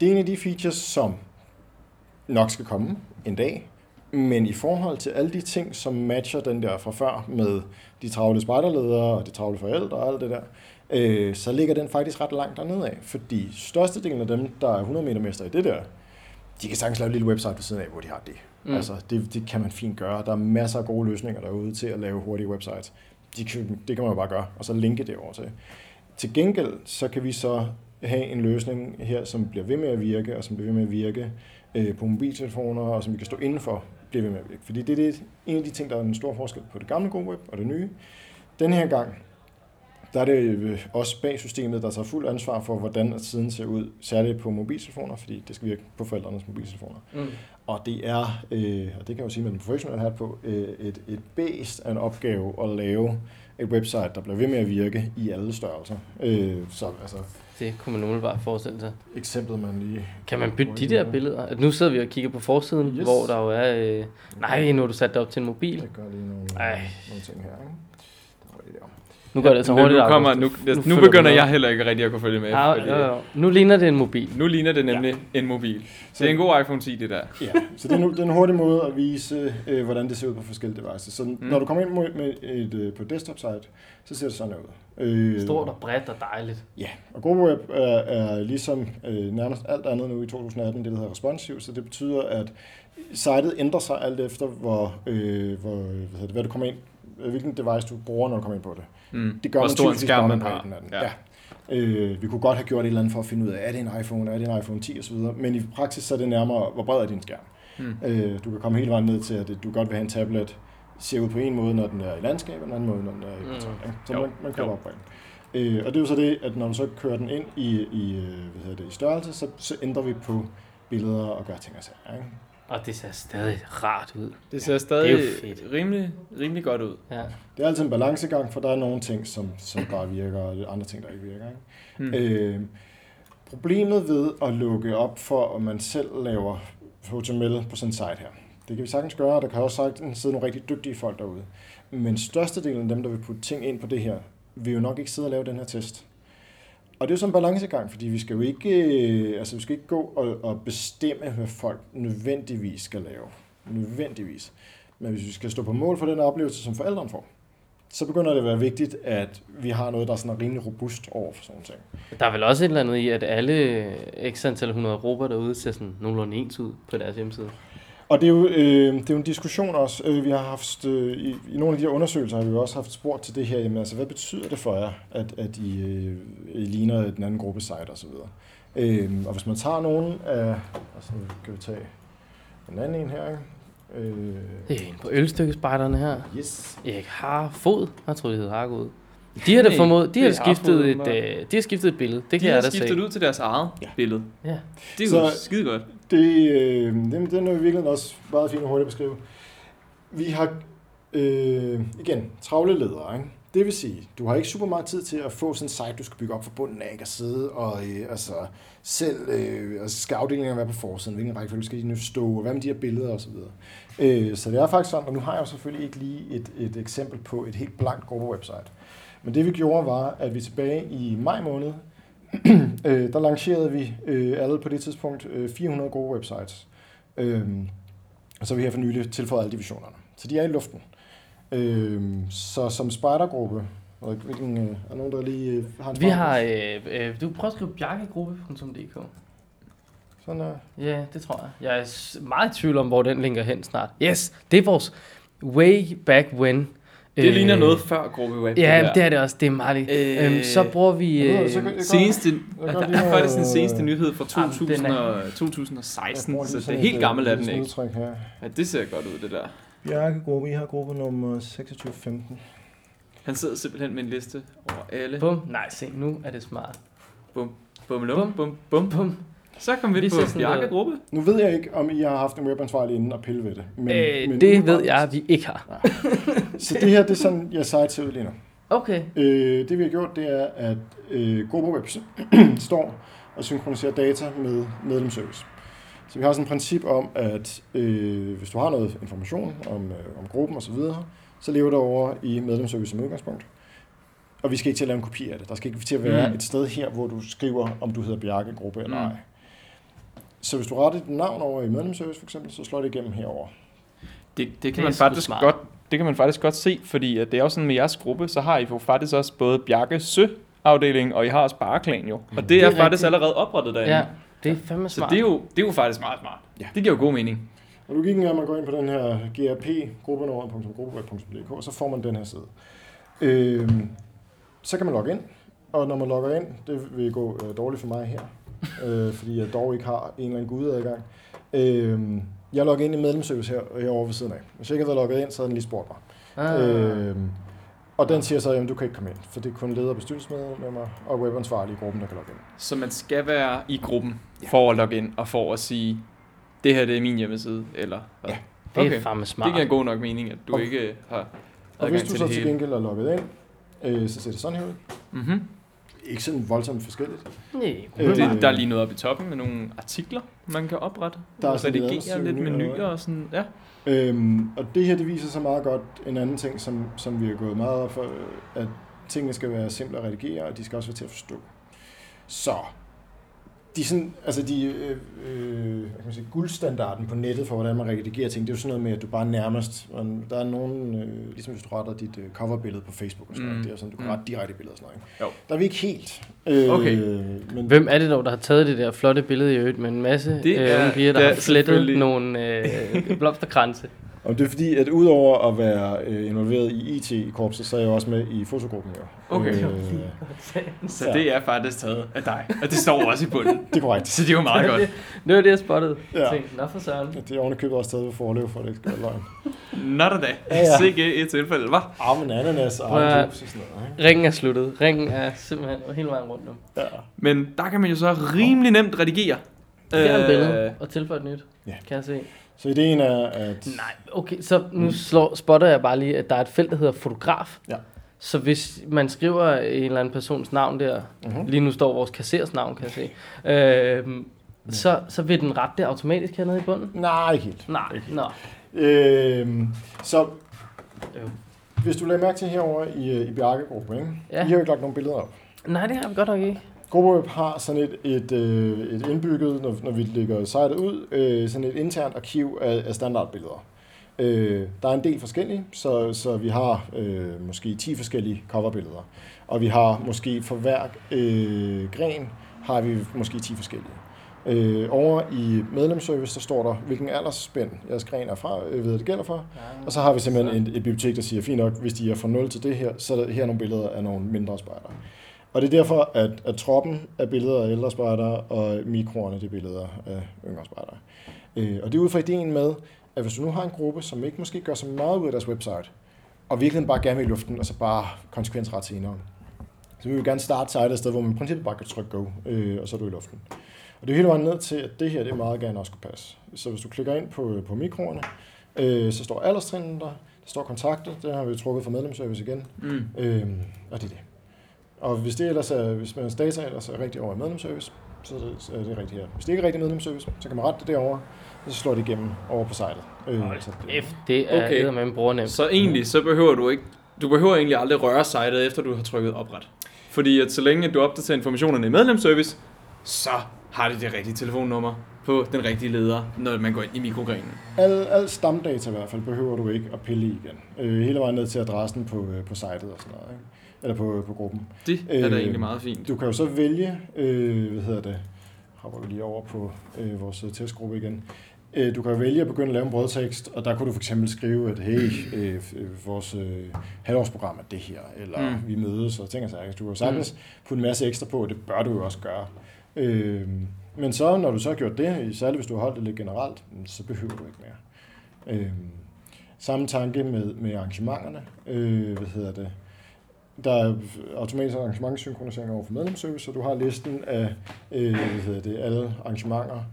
det er en af de features, som nok skal komme en dag, men i forhold til alle de ting, som matcher den der fra før med de travle spejderledere og de travle forældre og alt det der, øh, så ligger den faktisk ret langt dernede af, fordi størstedelen af dem, der er 100 meter mester i det der, de kan sagtens lave et lille website ved siden af, hvor de har det. Mm. Mm. Altså, det, det kan man fint gøre. Der er masser af gode løsninger derude til at lave hurtige websites. De kan, det kan man jo bare gøre, og så linke det over til. Til gengæld, så kan vi så have en løsning her, som bliver ved med at virke, og som bliver ved med at virke øh, på mobiltelefoner, og som vi kan stå indenfor, bliver ved med at virke. Fordi det er det, en af de ting, der er en stor forskel på det gamle gode web og det nye. Den her gang, der er det øh, også bag systemet, der tager fuld ansvar for, hvordan siden ser ud, særligt på mobiltelefoner, fordi det skal virke på forældrenes mobiltelefoner. Mm. Og det er, øh, og det kan jeg jo sige med den professionelle hat på, øh, et, et bæst af en opgave at lave et website, der bliver ved med at virke i alle størrelser. Øh, så altså, Det kunne man umiddelbart forestille sig. eksemplet man lige... Kan man bytte de der billeder? At Nu sidder vi og kigger på forsiden, yes. Hvor der jo er... Øh... Nej, nu har du sat det op til en mobil. Jeg gør lige nogle, Ej. nogle ting her, ikke? Der var det der. Nu går det altså nu, hurtigt. nu, kommer, nu, nu, nu begynder jeg heller ikke rigtig at kunne følge med. Ja, fordi, jo, jo. Nu ligner det en mobil. Nu ligner det nemlig ja. en mobil. Så det er en god iPhone 10, det der. Ja, så det er, nu, det er en hurtig måde at vise, øh, hvordan det ser ud på forskellige devices. Så mm. når du kommer ind med, med et, øh, på desktop-site, så ser det sådan ud. Øh, Stort og bredt og dejligt. Ja, og GoWeb er, er ligesom øh, nærmest alt andet nu i 2018, det der hedder responsiv, så det betyder, at sitet ændrer sig alt efter, hvor, øh, hvor, hvad, hedder det, hvad du kommer ind, hvilken device du bruger, når du kommer ind på det. Mm. Det gør Hvor man stor typisk skærm man har. af den. Ja. Ja. Øh, vi kunne godt have gjort et eller andet for at finde ud af, er det en iPhone, er det en iPhone 10 osv., men i praksis så er det nærmere, hvor bred er din skærm. Mm. Øh, du kan komme hele vejen ned til, at du godt vil have en tablet, ser ud på en måde, når den er i landskab, og en anden måde, når den er i Mm. portræt. ikke? Så Jo, man, man kan jo. op øh, Og det er jo så det, at når du så kører den ind i, i, øh, hvad hedder det, i størrelse, så, så ændrer vi på billeder og gør ting og sager. Ikke? Og det ser stadig rart ud. Det ser stadig Det er jo fedt. rimelig, rimelig godt ud. Ja. Det er altid en balancegang, for der er nogle ting, som, som bare virker, og andre ting, der ikke virker. Ikke? Mm. Øh, problemet ved at lukke op for, at man selv laver HTML på sådan en site her, det kan vi sagtens gøre, og der kan også sagtens sidde nogle rigtig dygtige folk derude. Men størstedelen af dem, der vil putte ting ind på det her, vil jo nok ikke sidde og lave den her test. Og det er jo sådan en balancegang, fordi vi skal jo ikke, øh, altså vi skal ikke gå og, og bestemme, hvad folk nødvendigvis skal lave. Nødvendigvis. Men hvis vi skal stå på mål for den oplevelse, som forældrene får, så begynder det at være vigtigt, at vi har noget, der er sådan rimelig robust over for sådan ting. Der er vel også et eller andet i, at alle x antal 100 grupper derude ser sådan nogenlunde ens ud på deres hjemmeside. Og det er jo, øh, det er jo en diskussion også. Øh, vi har haft, øh, i, i nogle af de her undersøgelser har vi jo også haft spurgt til det her, jamen, altså, hvad betyder det for jer, at, at I, øh, I ligner den anden gruppe site og så videre. Øh, og hvis man tager nogen af, altså nu kan vi tage en anden en her, ikke? Øh, Det er en på ølstykkespejderne her. yes. Erik Harfod. Jeg tror, det hedder Hargod. De har da formået, de det har skiftet et, øh, de har skiftet et billede. Det De kan jeg har da se. skiftet ud til deres eget Ja. billede. Ja. Det er jo skide godt. Det, øh, det, den er jo virkelig også meget fint og hurtigt at beskrive. Vi har, øh, igen, travle ledere, ikke? Det vil sige, du har ikke super meget tid til at få sådan en site, du skal bygge op fra bunden af, ikke? At sidde og øh, altså, selv, øh, altså skal afdelingerne være på forsiden, hvilken rækkefølge skal de nu stå, og hvad med de her billeder osv. Øh, så det er faktisk sådan, og nu har jeg jo selvfølgelig ikke lige et, et eksempel på et helt blankt gruppe-website. Men det vi gjorde var, at vi tilbage i maj måned, øh, der lancerede vi øh, alle på det tidspunkt øh, 400 gode websites. Øh, og så har vi her for nylig tilføjet alle divisionerne. Så de er i luften. Øh, så som spejdergruppe, og hvilken, øh, er nogen, der lige øh, har en Vi har, øh, øh, du prøver at skrive bjarkegruppe.dk. Sådan der. Ja, det tror jeg. Jeg er meget i tvivl om, hvor den linker hen snart. Yes, det er vores way back when. Det øh, ligner noget før gruppe web. Ja, det det, er det også. Det er meget lige. Øh, Øh, øhm, så bruger vi... Øh, så kan- jeg kan- Seneste, Jeg der er faktisk den seneste nyhed fra Jamen, den 2000 er- og, Jeg 2016, bruger så det er helt et, gammel øh, er den ikke. her. Ja, det ser godt ud, det der. Bjarkegruppe, I har gruppe nummer 2615. Han sidder simpelthen med en liste over alle. bum. Nej, se, nu er det smart. Bum, bum, bum, bum, bum. Bum. Så kom vi Vi på ser sådan Bjarke noget- gruppe. Nu ved jeg ikke, om I har haft en webansvarlig inden og pille ved det. Men, Øh, men det ved jeg, at vi ikke har. Så det her, det er sådan, jeg ser ud lige nu. Okay. Øh, det vi har gjort, det er, at øh, GoPro står og synkroniserer data med medlemsservice. Så vi har sådan et princip om, at øh, hvis du har noget information om, øh, om gruppen osv., så, videre, så lever det over i medlemsservice som udgangspunkt. Og vi skal ikke til at lave en kopi af det. Der skal ikke til at være Mm. et sted her, hvor du skriver, om du hedder Bjarke Gruppe eller Mm. Så hvis du retter dit navn over i medlemsservice for eksempel, så slår det igennem herover. Det, det, kan Det man faktisk smart. godt, det kan man faktisk godt se, fordi at det er jo sådan med jeres gruppe, så har I jo faktisk også både Bjarke Sø afdeling, og I har også Bareklan jo. Og det, Det er, er faktisk rigtigt. allerede oprettet derinde. Ja, det er fandme Så smart. det er, jo, det er jo faktisk meget smart. Ja. Det giver jo god mening. Og logikken er, at man går ind på den her grp-gruppenord.gruppeweb.dk, og så får man den her side. Øhm, så kan man logge ind, og når man logger ind, det vil gå øh, dårligt for mig her, øh, fordi jeg dog ikke har en eller anden gudadgang. Øhm, jeg logger ind i medlemsservice her, herovre ved siden af. Hvis jeg ikke havde været logget ind, så havde den lige spurgt mig. Ah. Øhm, og den siger så, at du kan ikke komme ind, for det er kun leder og bestyrelsesmedlemmer og webansvarlige i gruppen, der kan logge ind. Så man skal være i gruppen for at logge ind, og for at sige, det her det er min hjemmeside, eller hvad? Ja. Det er Okay. fandme smart. Det giver god nok mening, at du Og- ikke har Og hvis du til så til gengæld er logget ind, øh, så ser det sådan her ud. Mm-hmm. Ikke sådan voldsomt forskelligt. Nej, Øh, Det, der er lige noget oppe i toppen med nogle artikler, man kan oprette. Der er sådan lidt redigere lidt menuer menuer, og sådan. Ja. Øhm, og det her, det viser så meget godt en anden ting, som, som vi har gået meget op for, at tingene skal være simple at redigere, og de skal også være til at forstå. Så, de sådan, altså de, øh, øh, hvad kan man sige, guldstandarden på nettet for, hvordan man redigerer ting, det er jo sådan noget med, at du bare nærmest, man, der er nogen, øh, ligesom hvis du retter dit øh, coverbillede på Facebook og sådan noget, Mm. det er sådan, du kan Mm. rette direkte billeder og sådan noget. Jo. Der er vi ikke helt. Øh, Okay. Men, Hvem er det dog, der har taget det der flotte billede i øvrigt med en masse Det øh, er- unge piger, der det er har flettet nogle øh, blomsterkranse? Og det er fordi, at udover at være øh, involveret i IT-korpset, så er jeg også med i fotogruppen jo. Okay. Øh, Så det er faktisk taget af dig. Og det står også i bunden. det er korrekt. Så det er jo meget godt. Det var det, jeg spottede. Ja. Tænkte, nå for søren. Det er ovenikøbet også taget ved forløb, for det ikke skal være løgn. Not a day. Ja, ja. Sikke et tilfælde, hva'? Ah, men ananas og og sådan noget. Ikke? Ringen er sluttet. Ringen er simpelthen hele vejen rundt nu. Ja. Men der kan man jo så rimelig nemt redigere. Det er et Øh, billede og tilføje et nyt. Ja. Kan jeg se. Så ideen er, at... Nej, okay, så nu slår, spotter jeg bare lige, at der er et felt, der hedder fotograf. Ja. Så hvis man skriver en eller anden persons navn der, Mhm. lige nu står vores kassers navn, kan jeg se, øhm, så, så vil den rette det automatisk hernede i bunden? Nej, ikke helt. Nej, nå. Øhm, så Jo. hvis du lagde mærke til herover i, øh, i Bjarke-gruppen, ikke? Ja. I har jo ikke lagt nogen billeder op. Nej, det har vi godt nok ikke. GroboWeb har sådan et, et, øh, et indbygget, når, når vi lægger sitet ud, øh, sådan et internt arkiv af, af standardbilleder. Øh, der er en del forskellige, så, så vi har øh, måske 10 forskellige coverbilleder. Og vi har måske for hver øh, gren har vi måske 10 forskellige. Øh, over i medlemsservice, der står der, hvilken aldersspænd jeres gren er fra, øh, ved det gælder for. Og så har vi simpelthen et, et bibliotek, der siger, fint nok, hvis de er fra 0 til det her, så er der her nogle billeder af nogle mindre spejdere. Og det er derfor, at, at troppen er billeder af ældre spejdere, og mikroerne det er billeder af yngre spejdere. Øh, og det er ud fra ideen med, at hvis du nu har en gruppe, som ikke måske gør så meget ud af deres website, og virkelig bare gerne vil i luften, og så bare konsekvensret senere, så vil vi gerne starte sitet et sted, hvor man i princippet bare kan trykke go, øh, og så er du i luften. Og det er hele vejen ned til, at det her, det meget gerne også kunne passe. Så hvis du klikker ind på, på mikroerne, øh, så står alderstrinden der, der står kontakter, det har vi trukket fra medlemsservice igen, Mm. øh, og det er det. Og hvis det ellers er, hvis man data ellers er rigtig over i medlemsservice, så er det, så er det rigtigt her. Hvis det ikke er rigtig medlemsservice, så kan man rette det derovre, og så slår det igennem over på sitet. Øh, så det, F, det er Okay. med en bruger nemt. Så egentlig, så behøver du ikke, du behøver egentlig aldrig røre sitet, efter du har trykket opret. Fordi at så længe du opdaterer informationerne i medlemsservice, så har det det rigtige telefonnummer på den rigtige leder, når man går ind i mikrogrenen. al, al stamdata i hvert fald behøver du ikke at pille i igen. Øh, hele vejen ned til adressen på, øh, på sitet og sådan noget. Ikke? Eller på, på gruppen. Det er da Øh, egentlig meget fint. Du kan jo så vælge, øh, hvad hedder det, hopper vi lige over på øh, vores øh, testgruppe igen. Øh, du kan vælge at begynde at lave en brødtekst, og der kunne du for eksempel skrive, at hey, øh, øh, vores øh, halvårsprogram er det her, eller Mm. mm. vi mødes og ting og sager. Du kan sagtens putte en masse ekstra på, og det bør du jo også gøre. Øh, men så, når du så har gjort det, særligt hvis du har holdt det lidt generelt, så behøver du ikke mere. Øh, samme tanke med, med arrangementerne. Øh, hvad hedder det? Der er automatisk arrangementssynkronisering over for medlemsservice, så du har listen af øh, hvad hedder det, alle arrangementer,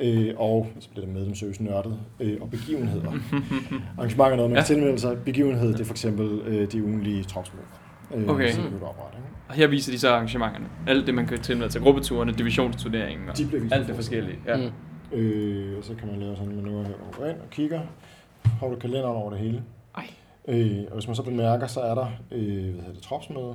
øh, og så bliver det medlemsservice nørdet, øh, og begivenheder. Arrangementer er noget, man Ja. tilmelde sig. Begivenhed, det er for eksempel øh, de ugenlige tropsmøder. Øh, Okay. Så du? Og her viser de så arrangementerne. Alt det, man kan tilmelde til gruppeturene, divisionsturneringen og De alt det forskellige. Ja. Mm. Øh, og så kan man lave sådan en manøvre her, går ind og kigger. Har du kalenderen over det hele. Ej. Øh, og hvis man så bemærker, så er der øh, hvad hedder det, tropsmøde.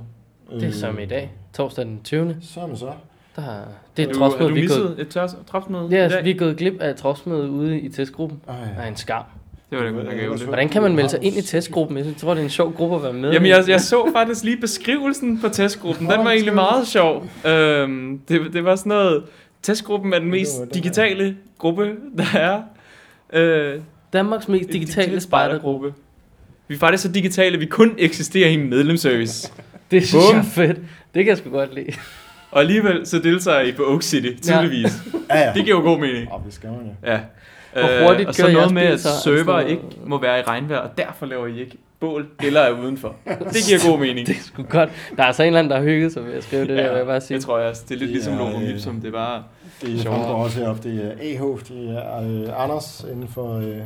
Det er som i dag, torsdag den 20. Så er man så. Der har, det er et du, har tropsmøde, du vi er misset gået, et tropsmøde ja, i altså, vi er gået glip af et tropsmøde ude i testgruppen. Ej, er en skam. Det var det, der gav det. Hvordan kan man melde sig ind i testgruppen? Jeg tror, det er en sjov gruppe at være med Jamen, jeg, jeg så faktisk lige beskrivelsen på testgruppen. Den var egentlig meget sjov. Øhm, det, det var sådan noget... Testgruppen er den mest digitale gruppe, der er. Øh, Danmarks mest digitale spejdergruppe. Vi er faktisk så digitale, at vi kun eksisterer i en medlemsservice. Det synes Bum. jeg er fedt. Det kan jeg sgu godt lide. Og alligevel så deltager I på Oak City, tydeligvis. Ja, ja. Det giver jo god mening. Ja, det skal man jo. Ja. Hvor hurtigt og så noget med, at? Er server sådan ikke må være i regnvejr, og derfor laver I ikke bål eller er udenfor. Det giver god mening. Det er sgu godt. Der er altså en eller anden, der har hygget sig ved at skrive det der, vil jeg bare sige. det tror jeg også. Det er lidt Det ligesom er, Logo øh, Mipsum. Det er bare... Det Sjovt. fremgår også heroppe. Det er AH, det er øh, Anders inden for øh,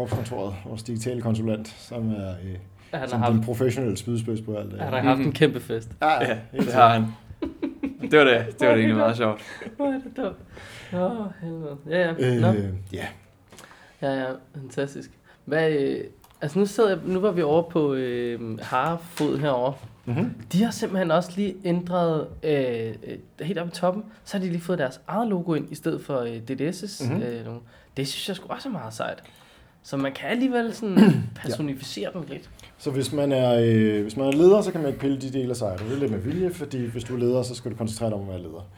korpskontoret, vores digitale konsulent, som er øh, Han har som haft, den professionelle spydspids på alt det. han har haft en kæmpe fest. Ja, Ja, det har han. Det var det. Det var det egentlig meget sjovt. Hvor er det dumt. Åh, helvede. Ja, ja. Nå. Øh, ja. Ja, ja, fantastisk. Hvad, øh, altså nu, sidder jeg, nu var vi over på øh, Harfod herovre. Mm-hmm. De har simpelthen også lige ændret, øh, øh, helt oppe i toppen, så har de lige fået deres eget logo ind, i stedet for øh, DDS' Mhm. mm-hmm. øh. Det synes jeg sgu også er meget sejt. Så man kan alligevel sådan personificere dem lidt. Så hvis man, er, øh, hvis man er leder, så kan man ikke pille de dele af sig. Det er lidt med vilje, fordi hvis du er leder, så skal du koncentrere dig om at være leder.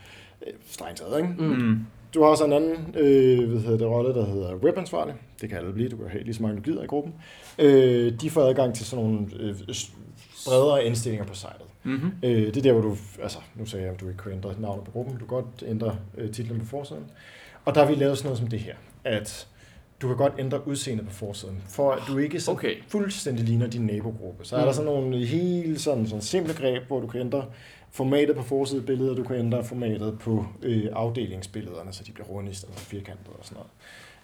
Øh, Strengt taget, ikke? Mm. Mm. Du har også en anden øh, hvad hedder det, rolle, der hedder webansvarlig. Det kan alle blive, du kan have lige så mange, du gider i gruppen. Øh, de får adgang til sådan nogle øh, bredere indstillinger på sitet. Mm-hmm. Øh, det er der, hvor du, altså nu sagde jeg, at du ikke kunne ændre navnet på gruppen, du kan godt ændre øh, titlen på forsiden. Og der har vi lavet sådan noget som det her, at du kan godt ændre udseendet på forsiden, for at du ikke sådan Okay. fuldstændig ligner din nabogruppe. Så er Mm. der sådan nogle helt sådan, sådan simple greb, hvor du kan ændre formatet på forsidebilledet, du kan ændre formatet på øh, afdelingsbillederne, så de bliver runde i stedet for firkantede og sådan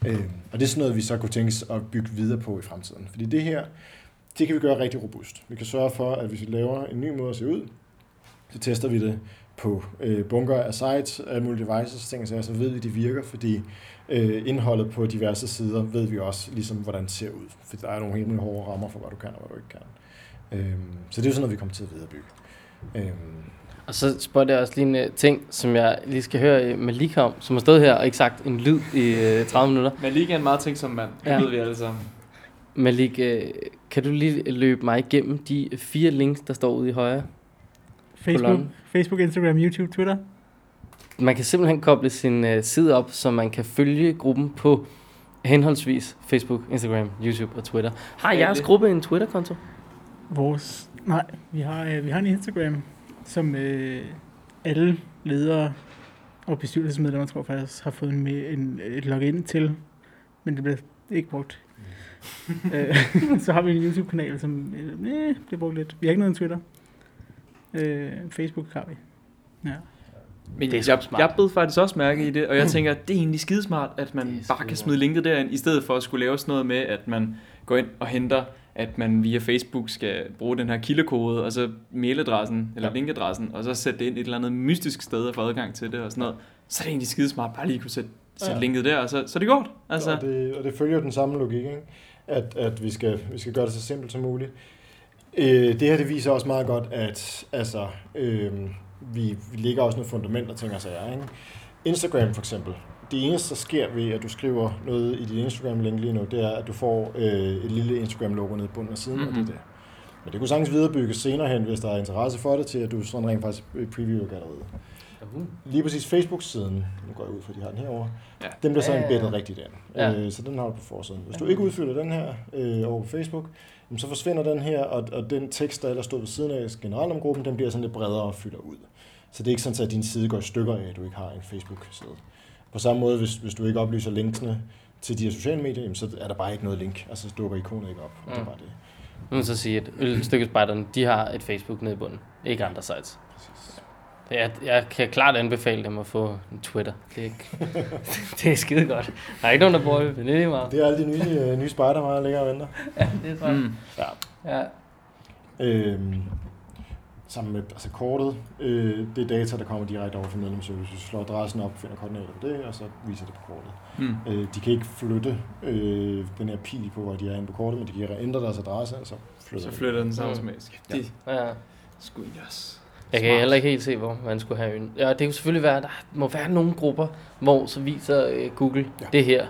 noget. Øh, og det er sådan noget, vi så kunne tænke at bygge videre på i fremtiden. Fordi det her, det kan vi gøre rigtig robust. Vi kan sørge for, at hvis vi laver en ny måde at se ud, så tester vi det på øh, bunker af sites, af mulige devices, ting, sager, så ved vi, at det virker, fordi øh, indholdet på diverse sider ved vi også, ligesom, hvordan det ser ud. For der er nogle helt hårde rammer for, hvad du kan og hvad du ikke kan. Øhm, så det er jo sådan noget, vi kommer til at viderebygge. Øhm, Og så spotter jeg også lige en øh, ting, som jeg lige skal høre øh, Malika om, som har stået her og ikke sagt en lyd i øh, 30 minutter. Men lige er en meget tænksom mand. Det Ja. ved vi alle sammen. Malik, øh, kan du lige løbe mig igennem de fire links, der står ude i højre? Facebook, Kolonne. Facebook, Instagram, YouTube, Twitter. Man kan simpelthen koble sin øh, side op, så man kan følge gruppen på henholdsvis Facebook, Instagram, YouTube og Twitter. Har jeres det- gruppe en Twitter-konto? Vores, nej, vi har, øh, vi har en Instagram, som øh, alle ledere og bestyrelsesmedlemmer, tror jeg faktisk, har fået en, en, et login til, men det bliver ikke brugt. øh, så har vi en YouTube-kanal, som øh, bliver brugt lidt. Vi har ikke noget Twitter. Øh, Facebook har vi. Ja. Men Det er jeg, smart. jeg bed faktisk også mærke i det, og jeg tænker, at det er egentlig skidesmart, at man bare kan smide linket derind, i stedet for at skulle lave sådan noget med, at man går ind og henter, at man via Facebook skal bruge den her kildekode, og så mailadressen, eller Ja. linkadressen, og så sætte det ind et eller andet mystisk sted og få adgang til det og sådan noget. Så er det egentlig skidesmart bare lige at kunne sætte, sætte Ja. linket der, og så, så er det godt. Altså, og, det, og det følger den samme logik, ikke? At, at vi, skal, vi skal gøre det så simpelt som muligt. Øh, det her det viser også meget godt, at altså, øh, vi, vi lægger også noget fundament og ting og sager. Ikke? Instagram for eksempel. Det eneste, der sker ved, at du skriver noget i dit Instagram-link lige nu, det er, at du får øh, et lille Instagram-logo nede i bunden af siden, mm-hmm. og det er det. Men det kunne sagtens viderebygges senere hen, hvis der er interesse for det, til at du sådan rent faktisk previewer galleriet. Lige præcis Facebook-siden, nu går jeg ud fra, at de har den herovre, Ja. ja. den bliver så Ja, ja, ja. embeddet rigtigt ind. Ja. Ja. Øh, så den har du på forsiden. Hvis du ikke udfylder den her øh, over på Facebook, jamen, så forsvinder den her, og, og den tekst, der ellers stod ved siden af generelt om gruppen, den bliver sådan lidt bredere og fylder ud. Så det er ikke sådan, at din side går i stykker af, at du ikke har en Facebook-side. På samme måde, hvis, hvis du ikke oplyser linksene til de her sociale medier, jamen, så er der bare ikke noget link. Altså, så dukker ikonet ikke op. Og det er Mm. bare det. Nu må så sige, at Ølstykkespejderne, de har et Facebook nede i bunden. Ikke andre sites. Jeg, jeg kan klart anbefale dem at få en Twitter. Det er, ikke, det er skide godt. Der er ikke nogen, der bruger det, men det er lige meget. Det er alle de nye, øh, nye spejder, der ligger og venter. Ja, det er sådan. mm. Ja. Øhm, sammen med altså kortet, øh, det er data, der kommer direkte over fra medlemsservice. Du slår adressen op, finder koordinater på det, og så viser det på kortet. Mm. Øh, de kan ikke flytte øh, den her pil på, hvor de er inde på kortet, men de kan ændre deres adresse, og så flytter Så de. flytter den sig Mm. automatisk. Ja. Det Ja. skulle yes. Jeg kan heller ikke helt se, hvor man skulle have en. Ja, det kan selvfølgelig være, der må være nogle grupper, hvor så viser øh, Google Ja. det her.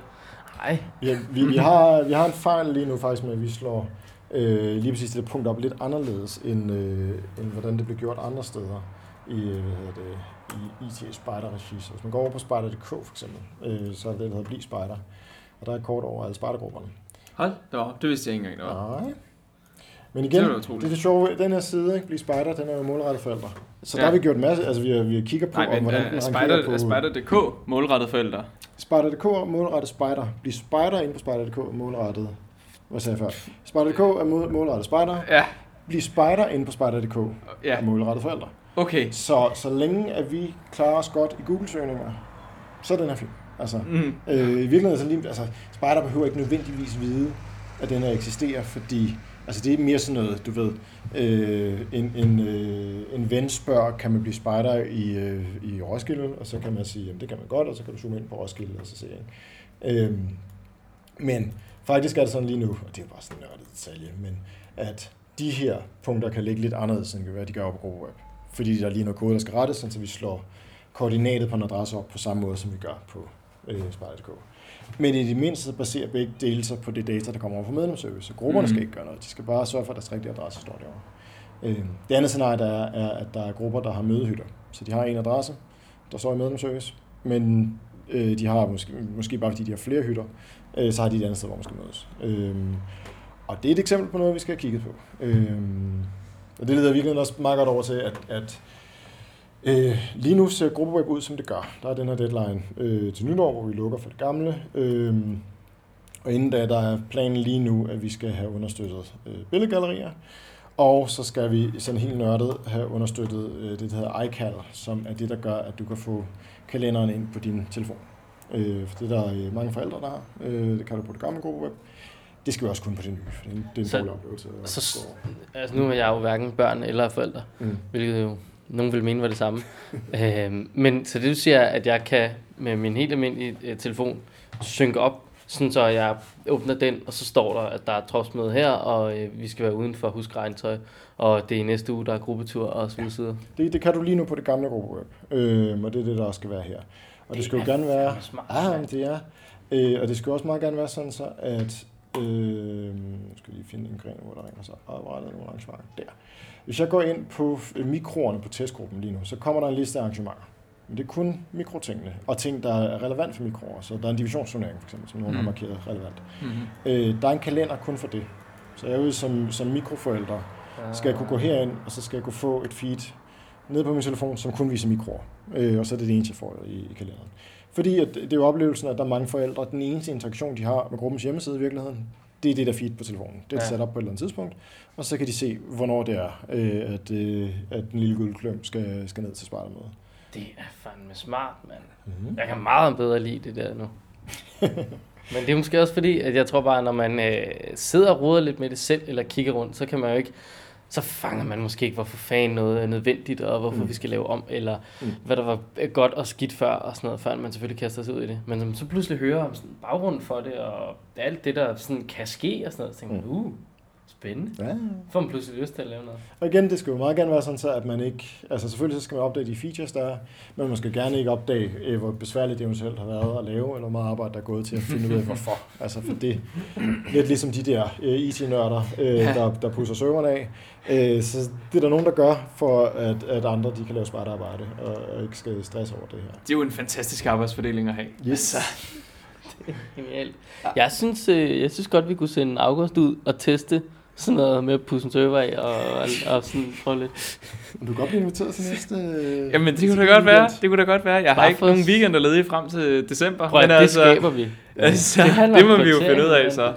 Nej, Ja, vi, vi, har, vi har en fejl lige nu faktisk med, at vi slår øh, lige præcis det punkt op lidt anderledes, end, øh, end hvordan det bliver gjort andre steder i, øh, hvad hedder det, i IT Spider regi. Så hvis man går over på spider.dk for eksempel, øh, så er det der hedder Bliv Spider. Og der er et kort over alle spejdergrupperne. Hold da op, det vidste jeg ikke engang, der var. Nej. Men igen, Det er det sjove, den her side, ikke, Bliv Spider, den er jo målrettet forældre. Så Ja. der har vi gjort en masse, altså vi, har- vi kigger på, Nej, om, men hvordan uh, den Spider, på... Spider.dk, målrettet forældre. Spider.dk er målrettet spider. Bliv spider inde på Spider.dk er målrettet... Hvad sagde jeg før? Spider.dk er mål- målrettet spider. Ja, Bliv spider inde på Spider.dk ja, målrettet forældre. okay. Så, så længe at vi klarer os godt i Google-søgninger, så er den her fin. Altså, Mm. øh, I virkeligheden så lige, altså, Spider behøver ikke nødvendigvis vide, at den her eksisterer, fordi altså, det er mere sådan noget, du ved, øh, en, en, øh, en ven spørger, kan man blive spejder i, øh, i Roskilde, og så kan man sige, jamen det kan man godt, og så kan du zoome ind på Roskilde og så se. Ikke? Øh, men faktisk er det sådan lige nu, og det er bare sådan en nørdet detalje, men at de her punkter kan ligge lidt anderledes, end hvad de gør på GroWeb. Fordi der er lige noget kode, der skal rettes, så vi slår koordinatet på en adresse op på samme måde, som vi gør på øh, Spider.dk. Men i det mindste baserer begge dele sig på det data, der kommer over fra medlemsservice. Så grupperne Mhm. skal ikke gøre noget. De skal bare sørge for, at deres rigtige adresse står derovre. Øh, det andet scenarie, der er, er, at der er grupper, der har mødehytter. Så de har en adresse, der står i medlemsservice, men øh, de har måske, måske bare fordi de har flere hytter, øh, så har de et andet sted, hvor man skal mødes. Øh, og det er et eksempel på noget, vi skal have kigget på. Øh, og det leder virkelig også meget godt over til, at, at Øh, lige nu ser gruppeweb ud, som det gør. Der er den her deadline øh, til nytår, hvor vi lukker for det gamle. Øh, og inden da, der er planen lige nu, at vi skal have understøttet øh, billedgallerier. Og så skal vi sådan helt nørdet have understøttet øh, det, der hedder iCal, som er det, der gør, at du kan få kalenderen ind på din telefon. Øh, for det er der øh, mange forældre, der har. Øh, det kan du på det gamle gruppeweb. Det skal vi også kunne på det nye, for det er en, det er en Så- oplevelse. så- altså nu er jeg jo hverken børn eller forældre, Mm. hvilket jo nogen vil mene var det samme. øhm, men så det du siger, at jeg kan med min helt almindelige øh, telefon synke op, sådan så jeg åbner den, og så står der, at der er tropsmøde her, og øh, vi skal være uden for huskregntøj, og det er i næste uge, der er gruppetur og så videre. Det, det kan du lige nu på det gamle gruppeweb, øh, og det er det, der også skal være her. Og det, det skal jo er gerne være... smart, Ah, det er. Øh, og det skal også meget gerne være sådan så, at... Øh, nu skal lige finde en gren, hvor der ringer så oprettet nogle arrangementer. Der. Hvis jeg går ind på øh, mikroerne på testgruppen lige nu, så kommer der en liste af arrangementer. Men det er kun mikrotingene, og ting, der er relevant for mikroer. Så der er en divisionsturnering, for eksempel, som nogen mm. har Mm. markeret relevant. Mm-hmm. Øh, der er en kalender kun for det. Så jeg ude som, som mikroforældre, skal jeg kunne gå herind, og så skal jeg kunne få et feed ned på min telefon, som kun viser mikroer. Øh, og så er det det eneste, jeg får i, i kalenderen. Fordi at det er jo oplevelsen, at der er mange forældre, den eneste interaktion, de har med gruppens hjemmeside i virkeligheden, det er det der feed på telefonen. Det er Ja. sat op på et eller andet tidspunkt, og så kan de se, hvornår det er, øh, at, øh, at den lille guldkløm skal, skal ned til spejdermøde. Det er fandme smart, mand. Mm-hmm. Jeg kan meget bedre lide det der nu. Men det er måske også fordi, at jeg tror bare, når man øh, sidder og roder lidt med det selv, eller kigger rundt, så kan man jo ikke, så fanger man måske ikke, hvorfor fanden noget er nødvendigt, og hvorfor Mm. vi skal lave om, eller Mm. hvad der var godt og skidt før, og sådan noget, før man selvfølgelig kaster sig ud i det. Men når man så pludselig hører om sådan baggrunden for det, og alt det, der sådan kan ske og sådan noget, så tænker man, Mm. uh, spændende. Ja. Får man pludselig lyst til at lave noget. Og igen, det skal jo meget gerne være sådan, så at man ikke... Altså selvfølgelig så skal man opdage de features, der er, men man skal gerne ikke opdage, øh, hvor besværligt det eventuelt har været at lave, eller hvor meget arbejde, der er gået til at finde ud af, hvorfor. Altså for det lidt ligesom de der øh, IT-nørder, øh, der, der pusser serverne af. Øh, så det er der nogen, der gør, for at, at andre de kan lave smart arbejde, og, og ikke skal stresse over det her. Det er jo en fantastisk arbejdsfordeling at have. Yes. Genialt. Jeg synes, øh, jeg synes godt, vi kunne sende August ud og teste sådan noget med at pusse en server af og, og, og sådan prøve lidt. Du kan godt blive inviteret til næste... Jamen, det kunne da godt være. weekend. Det kunne da godt være. Jeg har Bare ikke for- nogen weekender ledige frem til december. Prøv at, det altså, skaber vi. altså, Det det, må vi jo finde ud af, så.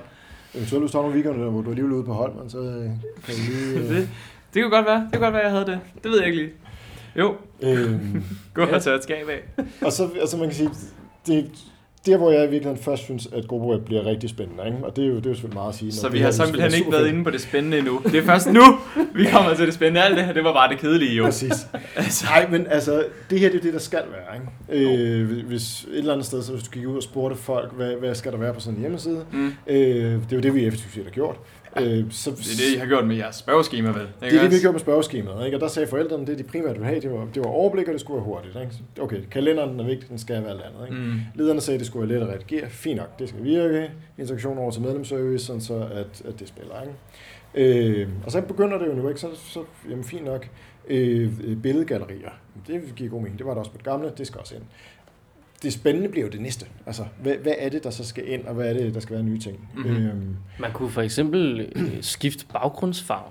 Eventuelt hvis du har nogle weekender, hvor du er alligevel ude på Holmen, så øh, kan vi lige... Øh, Det, det kunne godt være. Det kunne godt være, jeg havde det. Det ved jeg ikke lige. Jo, øh, gå og tage et skab af. Og så, altså man kan sige, det, der, hvor jeg i virkeligheden først synes, at GoPro bliver rigtig spændende, ikke? og det er, jo, det er jo selvfølgelig meget at sige. Så vi har simpelthen ikke været inde på det spændende endnu. Det er først nu, vi kommer til det spændende. Alt det her, det var bare det kedelige jo. Præcis. Altså, Nej, men altså, det her det er det, der skal være. Ikke? Øh, hvis et eller andet sted, så hvis du gik ud og spurgte folk, hvad, hvad skal der være på sådan en hjemmeside, mm, øh, det er jo det, vi effektivt har gjort. Øh, så, det er det, I har gjort med jeres spørgeskema, vel? det er det, vi har gjort med spørgeskemaet. Ikke? Og der sagde forældrene, det de primært ville have, det var, det var overblik, og det skulle være hurtigt. Ikke? Okay, kalenderen er vigtig, den skal være alt andet. Ikke? Mm. Lederne sagde, det skulle være let at redigere. Fint nok, det skal virke. Interaktion over til medlemsservice, sådan så at, at det spiller. Ikke? Øh, og så begynder det jo nu, ikke? Så, så jamen, fint nok. Øh, billedgallerier. Det giver god mening. Det var der også på det gamle. Det skal også ind. Det spændende bliver jo det næste. Altså, hvad, hvad er det, der så skal ind, og hvad er det, der skal være nye ting? Mhm. Øhm, Man kunne for eksempel øh, skifte baggrundsfarve.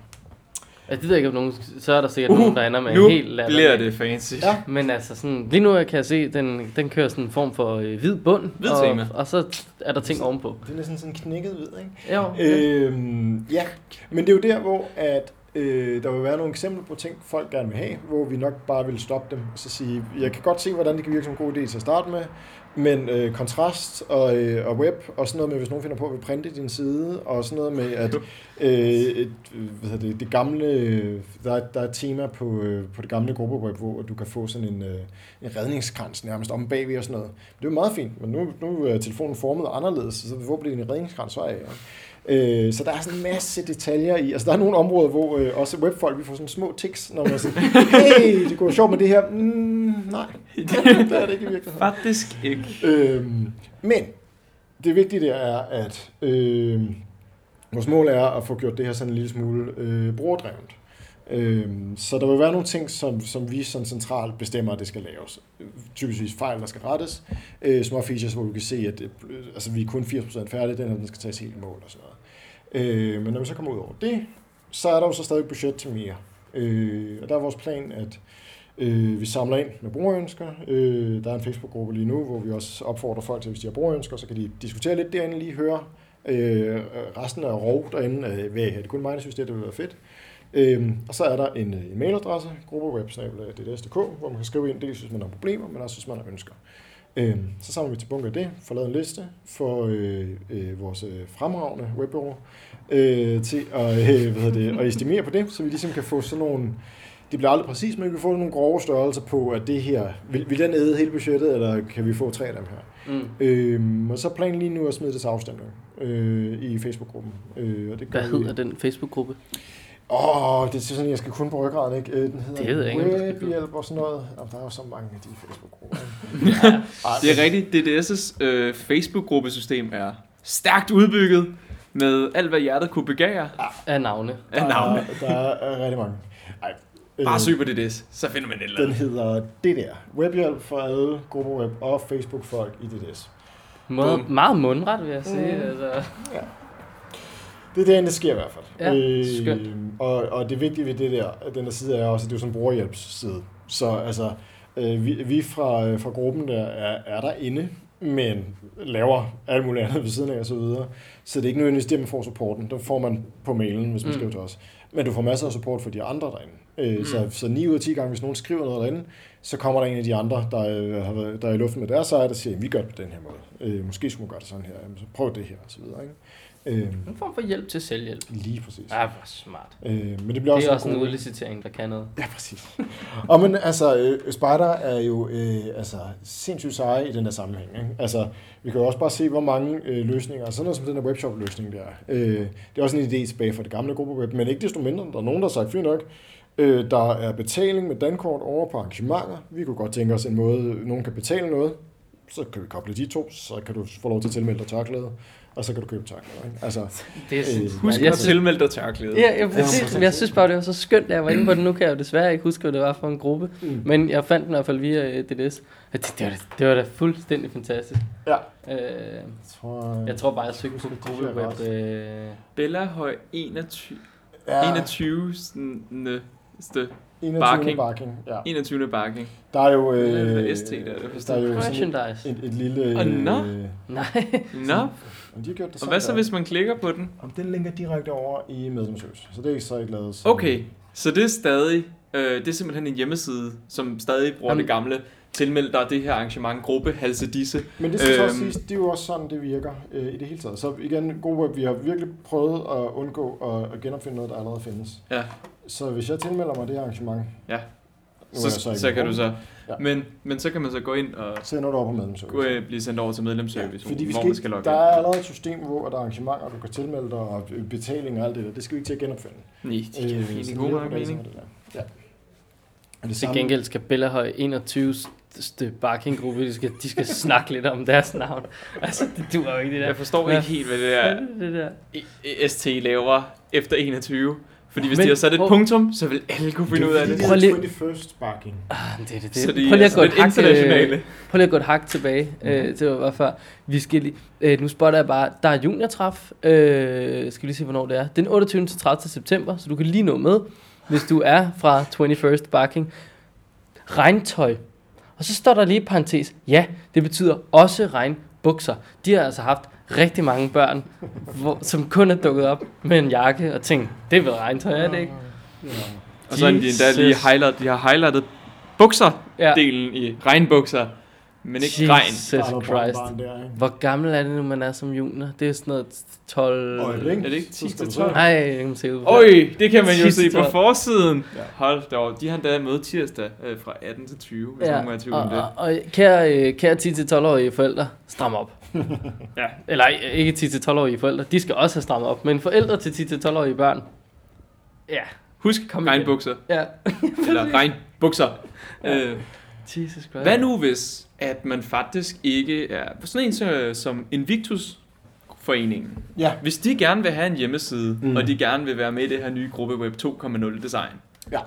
Altså, det ved jeg ikke, om nogen, så er der sikkert uh, nogen, der ender med Nu en helt latterlig- bliver det fancy. Ja. Men altså sådan, lige nu kan jeg se, den, den kører sådan en form for øh, hvid bund. Hvid og, tema. og, så er der ting ovenpå. det er næsten sådan knækket ved, ikke? Jo, øh, Øhm, ja, men det er jo der, hvor at, øh, der vil være nogle eksempler på ting, folk gerne vil have, hvor vi nok bare vil stoppe dem og så sige, jeg kan godt se, hvordan det kan virke som en god idé til at starte med, men øh, kontrast og, øh, og web, og sådan noget med, hvis nogen finder på at vil printe din side, og sådan noget med, at øh, et, hvad det, det gamle, der, er, der er et tema på, øh, på det gamle gruppeweb, hvor du kan få sådan en, øh, en redningskrans nærmest om bagved og sådan noget. Det er jo meget fint, men nu, nu er telefonen formet anderledes, så hvor bliver din redningskrans så af? Øh, så der er sådan en masse detaljer i. Altså der er nogle områder, hvor øh, også webfolk, vi får sådan små tics, når man sådan, hey, det være sjovt med det her. Mm, nej, det er det ikke i virkeligheden. Faktisk ikke. Øhm, men det vigtige der er, at øh, vores mål er at få gjort det her sådan en lille smule øh, brugerdrevet. Øhm, så der vil være nogle ting, som, som vi som centralt bestemmer, at det skal laves. Typisk fejl, der skal rettes. Øh, små features, hvor vi kan se, at det, altså, vi er kun 80% færdige, den her den skal tages helt i mål og sådan noget. Øh, men når vi så kommer ud over det, så er der jo så stadig budget til mere. Øh, og der er vores plan, at øh, vi samler ind med brugerønsker. Øh, der er en Facebook-gruppe lige nu, hvor vi også opfordrer folk til, hvis de har brugerønsker, så kan de diskutere lidt derinde, lige høre øh, resten er rov derinde. Øh, hvad, er det kun mig, der synes, det, det ville være fedt. Øhm, og så er der en, en mailadresse, gruppeweb.dds.dk, hvor man kan skrive ind, dels hvis man har problemer, men også hvis man har ønsker. Øhm, så samler vi til bunke af det, får lavet en liste for øh, øh, vores øh, fremragende webbureau øh, til at, øh, hvad hedder det, at estimere på det, så vi ligesom kan få sådan nogle, det bliver aldrig præcis, men vi kan få nogle grove størrelser på, at det her, vil, vil den æde hele budgettet, eller kan vi få tre af dem her? mm. Øhm, og så planen lige nu at smide det til afstemning øh, i Facebook-gruppen. Øh, og det Hvad vi- hedder den Facebook-gruppe? Åh, oh, det er sådan, jeg skal kun på ryggraden, ikke? Øh, Den hedder Det ved jeg ikke, Webhjælp og sådan noget. Jamen, der er jo så mange af de Facebook-grupper. Ej, Det er rigtigt. DDS' øh, Facebook-gruppesystem er stærkt udbygget med alt, hvad hjertet kunne begære Af navne. af der, navne. er, der er rigtig mange. Ej, øh, Bare søg på DDS, så finder man et eller Den andet. hedder det der. Webhjælp for alle gruppeweb og Facebook-folk i DDS. Meget, Bum. meget mundret, vil jeg sige. Mm. Altså. Det er det sker i hvert fald. Ja, skønt. Og, og det vigtige ved det der, den der side er også, at det er jo sådan en brugerhjælpsside. Så altså, øh, vi, vi fra, øh, fra gruppen der er, er der inde, men laver alt muligt andet ved siden af og så videre. Så det er ikke nødvendigvis det, man får supporten. Den får man på mailen, hvis man Mm. skriver til os. Men du får masser af support for de andre derinde. Øh, Mm. så, så 9 ud af 10 gange, hvis nogen skriver noget derinde, så kommer der en af de andre, der, øh, har været, der er i luften med deres side, og siger, vi gør det på den her måde. Øh, måske skulle man gøre det sådan her. Så prøv det her, og så videre. Ikke? Øh, En form for hjælp til selvhjælp. lige præcis. Ja, hvor smart. Øh, men det bliver Det også, er også en god- udlicitering, der kan noget. Ja, præcis. og men altså, øh, Spider er jo øh, altså, sindssygt seje i den der sammenhæng. Ikke? Altså, vi kan jo også bare se, hvor mange øh, løsninger, sådan noget som den der webshop-løsning der. Øh, det er også en idé tilbage fra det gamle gruppeweb, men ikke desto mindre, der er nogen, der har sagt, fint nok, øh, der er betaling med dankort over på arrangementer. Vi kunne godt tænke os en måde, nogen kan betale noget, så kan vi koble de to, så kan du få lov til at tilmelde dig tørklæde, og så kan du købe tørklæde. Ikke? Altså, Det er sådan, Øh, Husk jeg at tilmelde dig tørklæde. Ja, ja, præcis. Jeg synes bare, det var så skønt, da jeg var inde på det. Nu kan jeg jo desværre ikke huske, hvad det var for en gruppe. Mm. Men jeg fandt den i hvert fald via øh, DDS. Det, det, var, da- det var da fuldstændig fantastisk. ja. Øh, Jeg tror, jeg tror bare, jeg søgte på jeg Web. også. Øh, Bella Høj 21. ja, 21. Ste. 21. Barking. Barking. Ja. 21. Barking. Der er jo, øh, ST der, det der er jo sådan merchandise. et, et lille... Og nå. øh, Nej. Nå, om de har gjort det og hvad så hvis man klikker på den? Om den linker direkte over i medlemsøs. Så det er så ikke lavet. Okay, så det er stadig, øh, det er simpelthen en hjemmeside, som stadig bruger Jamen- det gamle tilmeld dig det her arrangement, gruppe, halse disse. Men det skal så også Øhm. siges, det er jo også sådan, det virker øh, i det hele taget. Så igen, GoWeb, vi har virkelig prøvet at undgå at, at genopfinde noget, der allerede findes. Ja. Så hvis jeg tilmelder mig det her arrangement, Ja. er Så, så, så kan du så. Ja. Men, men så kan man så gå ind og så er jeg over på medlemsservice. gå, øh, blive sendt over til medlemsservice, fordi vi skal, man skal ikke, logge der ind. er allerede et system, hvor der er arrangementer, du kan tilmelde dig, og betaling og alt det der. Det skal vi ikke til at genopfinde. Nej, det giver Øh, så god er mening. så er. Ja. Og det Til samme, gengæld skal Bellahøj 21 st- barking-gruppe, de skal, de skal snakke lidt om deres navn. Altså, det duer jo ikke det der. Jeg forstår ikke helt, hvad det der er det der? I- ST laver efter 21. Fordi hvis Men- de har sat et hvor- punktum, så vil alle kunne finde ud af det. det. er fordi, lige- de hedder 21st Barking. Ah, det, er det, Så det. de Prøv lige er at gå et hak, internationale. øh, prøv lige at gå et hak tilbage øh, til hvad før. Vi skal lige, øh, nu spotter jeg bare, der er juniortræf. Øh, skal vi lige se, hvornår det er. Den 28. til 30. september, så du kan lige nå med, hvis du er fra 21st Barking. Regntøj. Og så står der lige i parentes, ja, det betyder også regnbukser. De har altså haft rigtig mange børn, hvor, som kun er dukket op med en jakke og tænkt, det er vel regntøj, er det ikke? Ja. Og så har de endda lige highlight, de har highlightet bukser-delen Ja. i regnbukser, men ikke regn. Jesus er noget Christ. der? Hvor gammel er det nu, man er som junior? Det er sådan noget 12... Øjeblik. Er det ikke Så 10 skal til du 12? se. Nej, det kan man se ud. Øj, det kan man jo se på forsiden. Ja. Hold da op. De har endda møde tirsdag øh, fra 18 til 20, hvis Ja, nogen er i tvivl og, om det. og, og kære, øh, kære 10-12-årige forældre, stram op. Ja. Eller ikke 10-12-årige forældre, de skal også have strammet op. Men forældre til 10-12-årige børn, ja, Husk Kom regnbukser. ja. Eller regnbukser. Ja. Øh, Jesus Christ. Hvad nu hvis, at man faktisk ikke er sådan en så, som Invictus foreningen. Ja. Hvis de gerne vil have en hjemmeside, Mm. og de gerne vil være med i det her nye gruppe Web 2.0 design, Ja.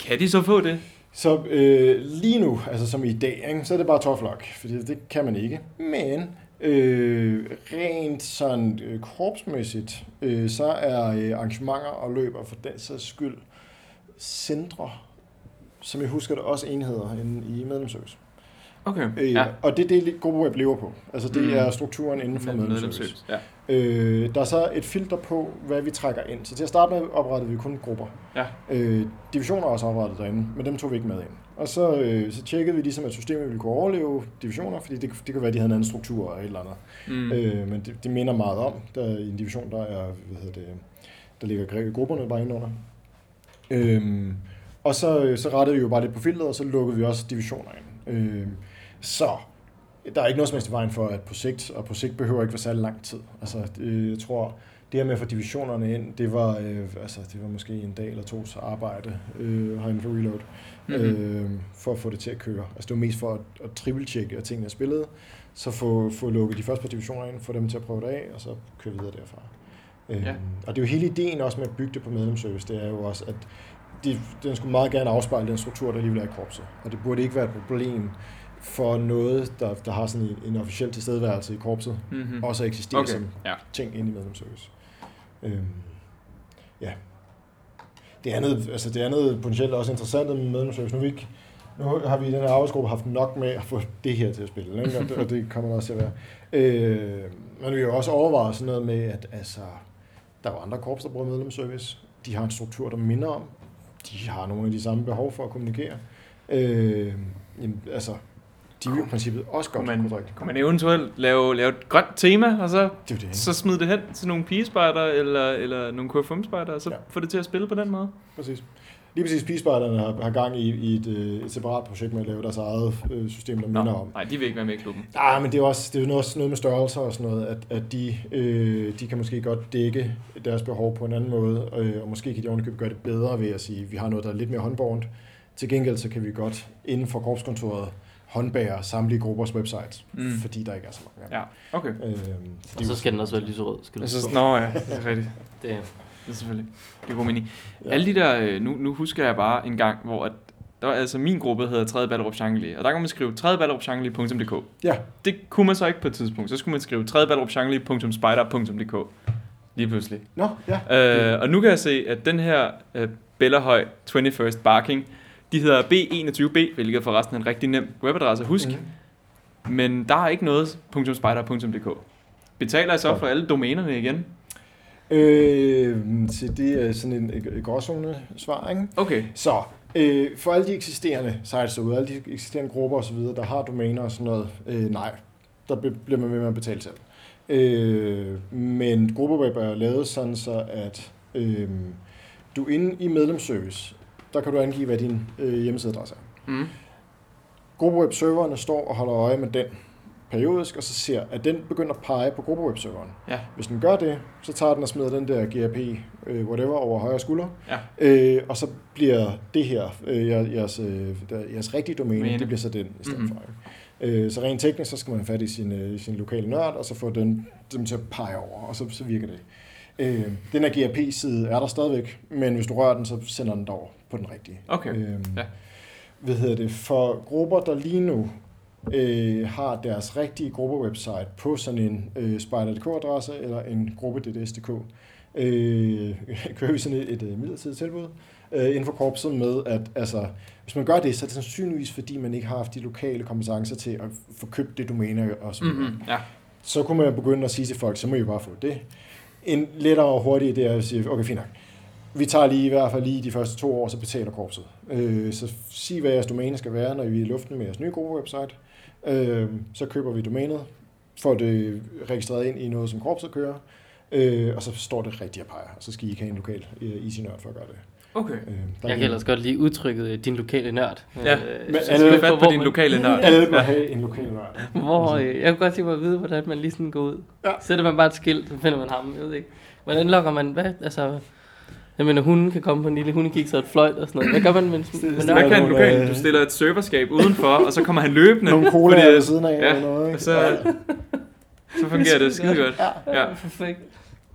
kan de så få det? Så øh, lige nu, altså som i dag, ikke, så er det bare tough luck, fordi det kan man ikke. Men øh, rent sådan øh, korpsmæssigt, øh, så er øh, arrangementer og løber for den sags skyld centre, som jeg husker det også enheder inde i medlemsservice. Okay. Øh, ja. Og det er det, GoWeb lever på. Altså det Mm. er strukturen inden for medlemsservice. Ja. Øh, der er så et filter på, hvad vi trækker ind. Så til at starte med oprettede vi kun grupper. Ja. Øh, divisioner er også oprettet derinde, men dem tog vi ikke med ind. Og så, øh, så tjekkede vi ligesom, at systemet ville kunne overleve divisioner, fordi det, det kunne være, at de havde en anden struktur og et eller andet. Mm. Øh, men det, det minder meget om, der i en division, der er, hvad hedder det, der ligger grupperne bare indenunder. Øhm, og så, så rettede vi jo bare lidt på filteret, og så lukkede vi også divisioner ind. Øhm, så der er ikke noget som helst i vejen for, at på sigt, og på sigt behøver ikke være særlig lang tid. Altså, det, jeg tror, det her med at få divisionerne ind, det var, øh, altså, det var måske en dag eller tos arbejde øh, herinde for Reload, Mhm. mm-hmm. øh, for at få det til at køre. Altså, det var mest for at, at triple-tjekke, at tingene er spillet, så få, få lukket de første par divisioner ind, få dem til at prøve det af, og så køre videre derfra. Øhm, Ja. Og det er jo hele ideen også med at bygge det på medlemsservice, det er jo også, at de, den skulle meget gerne afspejle den struktur, der alligevel er i korpset. Og det burde ikke være et problem for noget, der, der har sådan en, en officiel tilstedeværelse i korpset, Mm-hmm. mm. også eksisterer okay. Som ja. ting inde i medlemsservice. Øhm, ja. Det andet, altså det andet potentielt også interessant med medlemsservice. Nu, vi ikke, nu har vi i den her arbejdsgruppe haft nok med at få det her til at spille, ikke? Og, det, og det kommer også til at være. Øh, men vi har jo også overvejet sådan noget med, at altså, der er jo andre korps, der bruger medlemsservice. De har en struktur, der minder om. De har nogle af de samme behov for at kommunikere. Øh, jamen, altså, de vil i princippet også godt man, kunne drikke. kunne man eventuelt lave, lave et grønt tema, og så, Det det, så smide det hen til nogle pigespejder eller, eller nogle KFM-spejder, og så Ja. få det til at spille på den måde? Præcis. Lige præcis Peacebarterne har, har gang i, i et, øh, et separat projekt med at lave deres eget øh, system, der minder om. Nej, de vil ikke være med i klubben. Ah, men det er også det er også noget med størrelser og sådan noget, at, at de, øh, de kan måske godt dække deres behov på en anden måde, øh, og måske kan de ovenikøbet gøre det bedre ved at sige, at vi har noget, der er lidt mere håndbornt. Til gengæld så kan vi godt inden for korpskontoret håndbære samtlige gruppers websites, mm. Fordi der ikke er så mange. Ja, okay. Øh, så Og så skal den også være lyserød. Skal du Altså, forstå. nå ja, det er rigtigt. Det, Det er selvfølgelig. Det er god mening. Ja. Alle de der, øh, nu, nu husker jeg bare en gang, hvor at, der var, altså min gruppe hedder 3. Ballerup Shangli, og der kan man skrive 3. ballerupshangli.dk. Ja. Det kunne man så ikke på et tidspunkt. Så skulle man skrive 3. ballerupshangli.spider.dk. Lige pludselig. Nå, ja. Øh, og nu kan jeg se, at den her øh, Bellahøj 21st Barking, de hedder B21B, hvilket forresten er en rigtig nem webadresse at huske. Mm. Men der er ikke noget .spider.dk. Betaler I så for alle domænerne igen? Øh, så det er sådan en, et gråzone svar, ikke? Okay. Så Øh, for alle de eksisterende sites derude, alle de eksisterende grupper osv., der har domæner og sådan noget, øh, nej, der bliver man ved med at betale selv. Øh, men gruppeweb er lavet sådan så, at øh, du inde i medlemsservice, der kan du angive, hvad din øh, hjemmesideadresse er. Mm. Gruppeweb-serverne står og holder øje med den periodisk, og så ser, at den begynder at pege på gruppeweb-serveren. Ja. Hvis den gør det, så tager den og smider den der GRP, øh, whatever, over højre skulder, Ja. øh, og så bliver det her, øh, jer- jeres, øh, jeres rigtige domæne, Domæne. det bliver så den i stedet mm-hmm. for. Øh, så rent teknisk, så skal man have fat i sin, øh, sin lokale nørd, og så få den, dem til at pege over, og så, så virker det. Øh, den her GRP-side er der stadigvæk, men hvis du rører den, så sender den derover på den rigtige. Okay. Øh, Ja. Hvad hedder det? For grupper, der lige nu øh, har deres rigtige gruppewebsite på sådan en øh, spider.dk-adresse eller en gruppe.dds.dk, øh, kører vi sådan et, et, et midlertidigt tilbud øh, inden for korpset med, at altså, hvis man gør det, så er det sandsynligvis, fordi man ikke har haft de lokale kompetencer til at få købt det domæne og så. Mm-hmm. Ja. Så kunne man begynde at sige til folk, så må I bare få det. En lettere og hurtigere idé er at sige, okay, fint nok. Vi tager lige i hvert fald lige de første to år, så betaler korpset. Øh, så sig, hvad jeres domæne skal være, når vi er i luften med jeres nye gruppe-website. Øh, så køber vi domænet, får det registreret ind i noget, som korpset kører, øh, og så står det rigtigt og peger. Og så skal I ikke have en lokal øh, easy nørd for at gøre det. Okay. Øh, Jeg kan lige- ellers godt lide udtrykket øh, din lokale nørd. Ja, Øh, men alle- skal fat på din lokale nørd. Alle må have en lokal nørd. Hvor, øh, jeg kunne godt tænke mig at vide, hvordan man lige sådan går ud. Ja. Sætter man bare et skilt, så finder man ham. Jeg ved ikke. Hvordan lokker man, hvad, altså... Jeg mener, hunden kan komme på en lille hundekik, så et fløjt og sådan noget. Hvad gør man med, det- nørd? Hvad kan en lokal? øh, Du stiller et serverskab udenfor, og så kommer han løbende. Nogle cola fordi, ved siden af ja, eller noget. og Ikke? så, så fungerer det skide godt. Ja, Ja. ja. perfekt.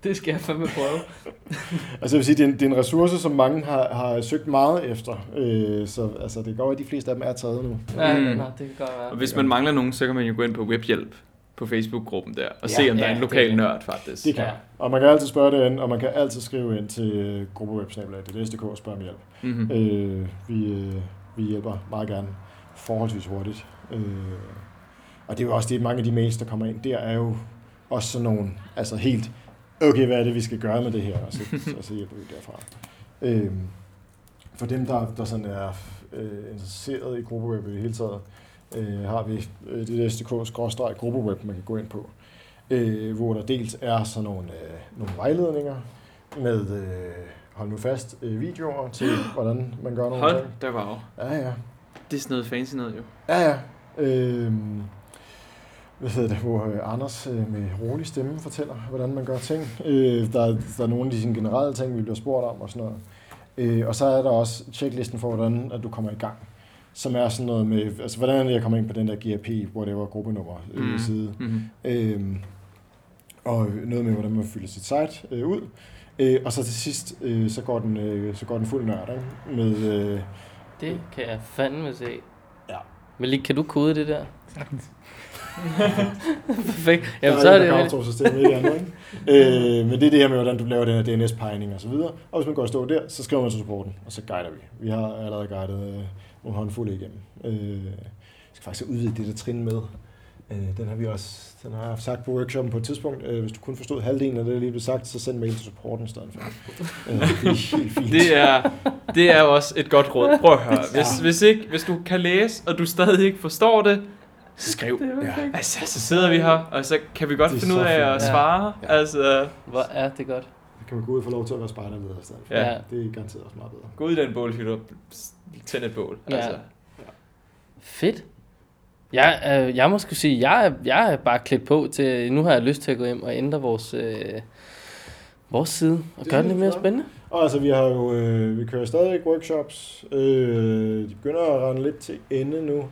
Det skal jeg fandme prøve. Altså jeg vil sige, det er, en, det er en ressource, som mange har, har søgt meget efter. Øh, så altså, det går at de fleste af dem er taget nu. Ja, Mm. nå, det kan godt være. Og hvis man mangler nogen, så kan man jo gå ind på webhjælp på Facebook-gruppen der, og Ja, se om der er ja, en det lokal er- nørd faktisk. Det kan Ja. ja. Og man kan altid spørge det ind, og man kan altid skrive ind til gruppewebsnabler, det SDK og spørge om hjælp. Mm-hmm. Øh, vi, øh, vi hjælper meget gerne forholdsvis hurtigt. Øh, og det er jo også det, mange af de mails, der kommer ind, der er jo også sådan nogle, altså helt, okay, hvad er det, vi skal gøre med det her, og så, og så hjælper vi derfra. Øh, for dem, der, der sådan er øh, interesseret i gruppeweb i det hele taget, øh, har vi øh, det SDK-gruppeweb, man kan gå ind på, øh, hvor der dels er sådan nogle, øh, nogle vejledninger med, øh, hold nu fast, øh, videoer til, hvordan man gør nogle Hold ting. da wow. Ja, ja. Det er sådan noget fancy noget jo. Ja, ja. Øhm, hvad hedder det, hvor øh, Anders øh, med rolig stemme fortæller, hvordan man gør ting. Øh, der, er- der er nogle af de sådan, generelle ting, vi bliver spurgt om og sådan noget. Øh, og så er der også checklisten for, hvordan at du kommer i gang. Som er sådan noget med, altså hvordan er jeg kommer ind på den der GRP, whatever, gruppenummer Mm. side. Mm-hmm. Øhm, og noget med, hvordan man fylder sit site øh, ud. Øh, og så til sidst, øh, så, går den, øh, så går den fuld nørd, ikke? Med, øh, Det kan jeg fandme se. Ja. Men lige, kan du kode det der? Sagtens. Perfekt. Ja, Jamen, så er det vel... autosystem, ikke andet, ikke? øh, men det er det her med, hvordan du laver den her DNS-pegning og så videre. Og hvis man går og står der, så skriver man til supporten, og så guider vi. Vi har allerede guidet øh, nogle håndfulde igennem. Øh, jeg skal faktisk udvide det der trin med. Øh, den har vi også den har jeg sagt på workshoppen på et tidspunkt. Øh, hvis du kun forstod halvdelen af det, der lige blev sagt, så send mail til supporten i stedet for. Øh, det er helt fint. Det er, det er også et godt råd. Prøv at høre. Hvis, hvis, ikke, hvis du kan læse, og du stadig ikke forstår det, så skriv. Ja. Altså, så sidder vi her, og så kan vi godt Det finde ud af at Ja. svare. Ja. Altså, Hvor er det godt. Kan man gå ud og få lov til at være spejderleder i stedet for. Ja. Ja. Det er garanteret også meget bedre. gå ud i den bålhytte og tænd et bål. Ja. Altså. Fedt. Jeg, øh, jeg må skulle sige, jeg er, jeg er bare klædt på til, nu har jeg lyst til at gå hjem og ændre vores, øh, vores side, og Det gøre er det lidt mere spændende. Og altså, vi har jo, øh, vi kører stadig workshops. Øh, de begynder at rende lidt til ende nu.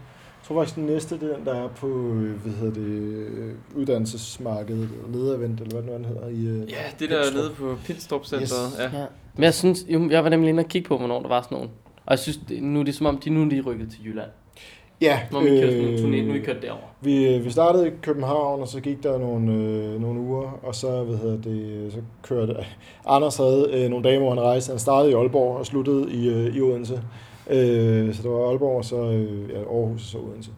Jeg tror faktisk, den næste, det er den, der er på, øh, hvad hedder det, øh, uddannelsesmarkedet, eller lederevent, eller hvad det nu end hedder. I, øh, Ja, det der Pilstrup. nede på Pilstrup-centret. Yes. Ja. Ja. Men jeg synes, jo, jeg var nemlig inde og kigge på, hvornår der var sådan nogen. Og jeg synes, det, nu er det som om, de nu er de rykket til Jylland. Ja, har vi kørt sådan en turné, nu er vi kørt derover. Vi, øh, vi startede i København, og så gik der nogle, øh, nogle uger, og så, hvad hedder det, så kørte Anders havde øh, nogle dage, hvor han rejste. Han startede i Aalborg og sluttede i, øh, i Odense. Øh, så det var Aalborg, og så øh, ja, Aarhus og så Odense.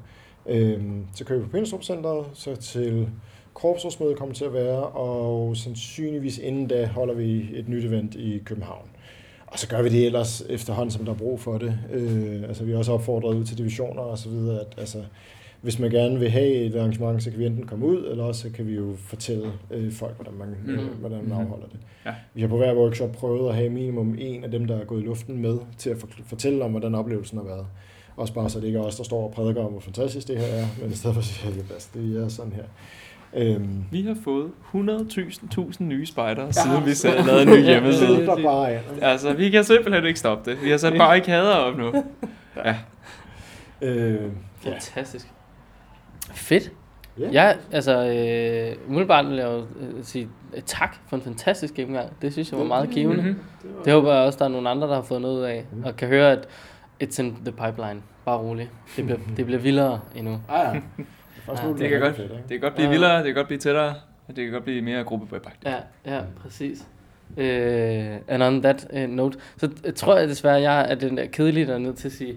Øh, så kører vi på Pinstrup Centeret, så til korpsårsmødet kommer til at være, og sandsynligvis inden da holder vi et nyt event i København. Og så gør vi det ellers efterhånden, som der er brug for det. Øh, altså, vi har også opfordret ud til divisioner og så videre, at altså, hvis man gerne vil have et arrangement, så kan vi enten komme ud, eller også så kan vi jo fortælle øh, folk, hvordan man, mm. øh, hvordan man Mhm. afholder det. Ja. Vi har på hver workshop prøvet at have minimum en af dem, der er gået i luften med, til at fortælle om, hvordan oplevelsen har været. Også bare så det ikke er os, der står og prædiker om, hvor fantastisk det her er, men i stedet for at sige, at det er sådan her. Øhm, Vi har fået 100.000 nye spejdere, siden vi selv lavede en ny hjemmeside. det bare af. Altså, vi kan simpelthen ikke stoppe det. Vi har sat barrikader op nu. Øh, ja. Fantastisk. Fedt. Ja. Ja, altså, øh, umiddelbart vil jeg jo øh, sige øh, tak for en fantastisk gennemgang. Det synes jeg var meget givende. Mhm. Det håber jeg også, der er nogle andre, der har fået noget ud af. Og kan høre, at it's in the pipeline. Bare rolig. Det bliver, det bliver vildere endnu. Ah, ja. Det, Ja, det kan godt. fedt? Det kan godt blive Ja. vildere, det kan godt blive tættere, og det kan godt blive mere gruppewebagtigt. Ja, ja, præcis. Øh, and on that uh, note, så tror jeg desværre, at jeg er den der kedelige, der er nødt til at sige,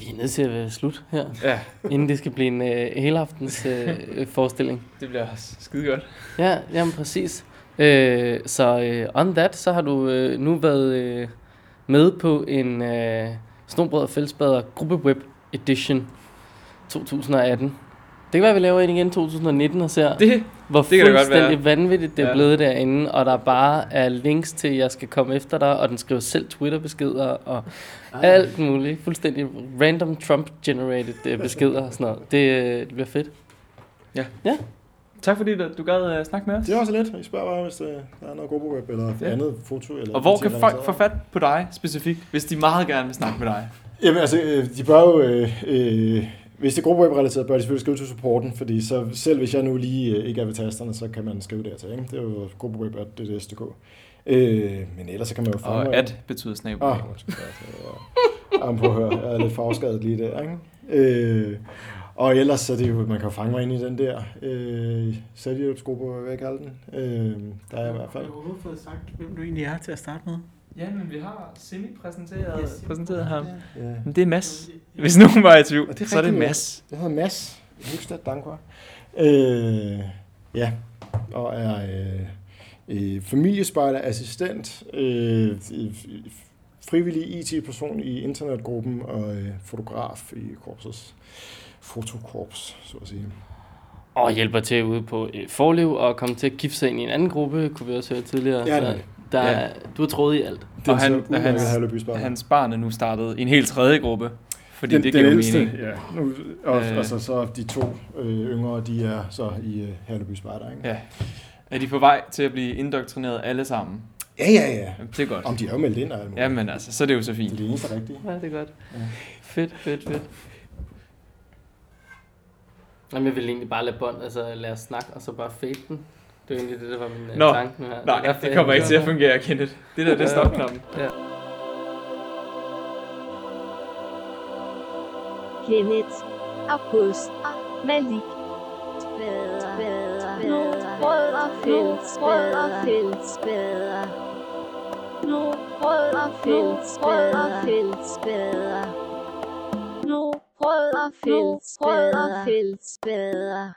vi er nødt til at være slut her, Ja, inden det skal blive en øh, helaftens øh, forestilling. det bliver skide godt. Ja, jamen præcis. Øh, så øh, on that, så har du øh, nu været øh, med på en øh, Snobrød og Fællesbader Gruppeweb Edition 2018. Det kan være, vi laver en igen i 2019 og ser, Det, hvor det fuldstændig vanvittigt det er Ja. blevet derinde, og der bare er links til, at jeg skal komme efter dig, og den skriver selv Twitter-beskeder og alt muligt. Fuldstændig random Trump-generated øh, beskeder og sådan noget. Det, øh, det bliver fedt. tak fordi du gad uh, snakke med os. Det er også lidt. I spørger bare, hvis øh, der er noget gruppeweb eller Ja. andet foto. Eller Og hvor kan folk få fat på dig specifikt, hvis de meget gerne vil snakke med dig? Jamen altså, de bør jo... Øh, øh, hvis det er gruppeweb-relateret, bør de selvfølgelig skrive til supporten, fordi så selv hvis jeg nu lige øh, ikke er ved tasterne, så kan man skrive dertil. Ikke? Det er jo gruppeweb.dds.dk. Øh, men ellers så kan man jo fange... Og at betyder snabel. Ah, Jamen, prøv at høre, jeg er lidt farveskadet lige der, ikke? Øh, og ellers så er det jo, man kan jo fange mig ind i den der øh, selvhjælpsgruppe, hvad jeg kalde den. Øh, der er jeg i hvert fald. Har du overhovedet fået sagt, hvem du egentlig er til at starte med? Ja, men vi har semi-præsenteret yes, præsenteret ham. Ja. Men det er Mads. Hvis nogen var i tvivl, Og det er så er det. Mads. Jeg hedder Mads Hugstad Dankvar. Øh, ja, og er øh, øh, familiespejder-assistent, øh, i- frivillig IT-person i internetgruppen og øh, fotograf i korpsets fotokorps, så at sige. Og hjælper til ude på øh, Forlev og komme til at gifte sig ind i en anden gruppe, kunne vi også høre tidligere. Ja, så det er der, Ja. du har troet i alt. Det er han- og udmærket hans-. Hans barn er nu startet i en helt tredje gruppe. Fordi den, det den giver jo ældste, mening. Ja, nu, og, Øh. øh. og så, så de to øh, yngre, de er så i øh, Herlev Spejder, ikke? Ja. Er de på vej til at blive indoktrineret alle sammen? Ja, ja, ja. Jamen, det er godt. Om de er jo meldt ind muligt. Jamen altså, så er det jo så Det fint. er det eneste rigtige. Ja, det er godt. Ja. Fedt, fedt, fedt. Jamen, jeg vil egentlig bare lade bånd, altså lade os snakke, og så bare fade den. Det er egentlig det, der var min Nå, Nå, tanke nu her. Nej, det jeg kommer ikke til at fungere, Kenneth. Det der, det er stopknappen. Kenneth, August, Malik, Spader, Nordrød og Fællesbader, og Fællesbader. Nordrød og Fællesbader, og Fællesbader. Nordrød og Fællesbader, og Fællesbader.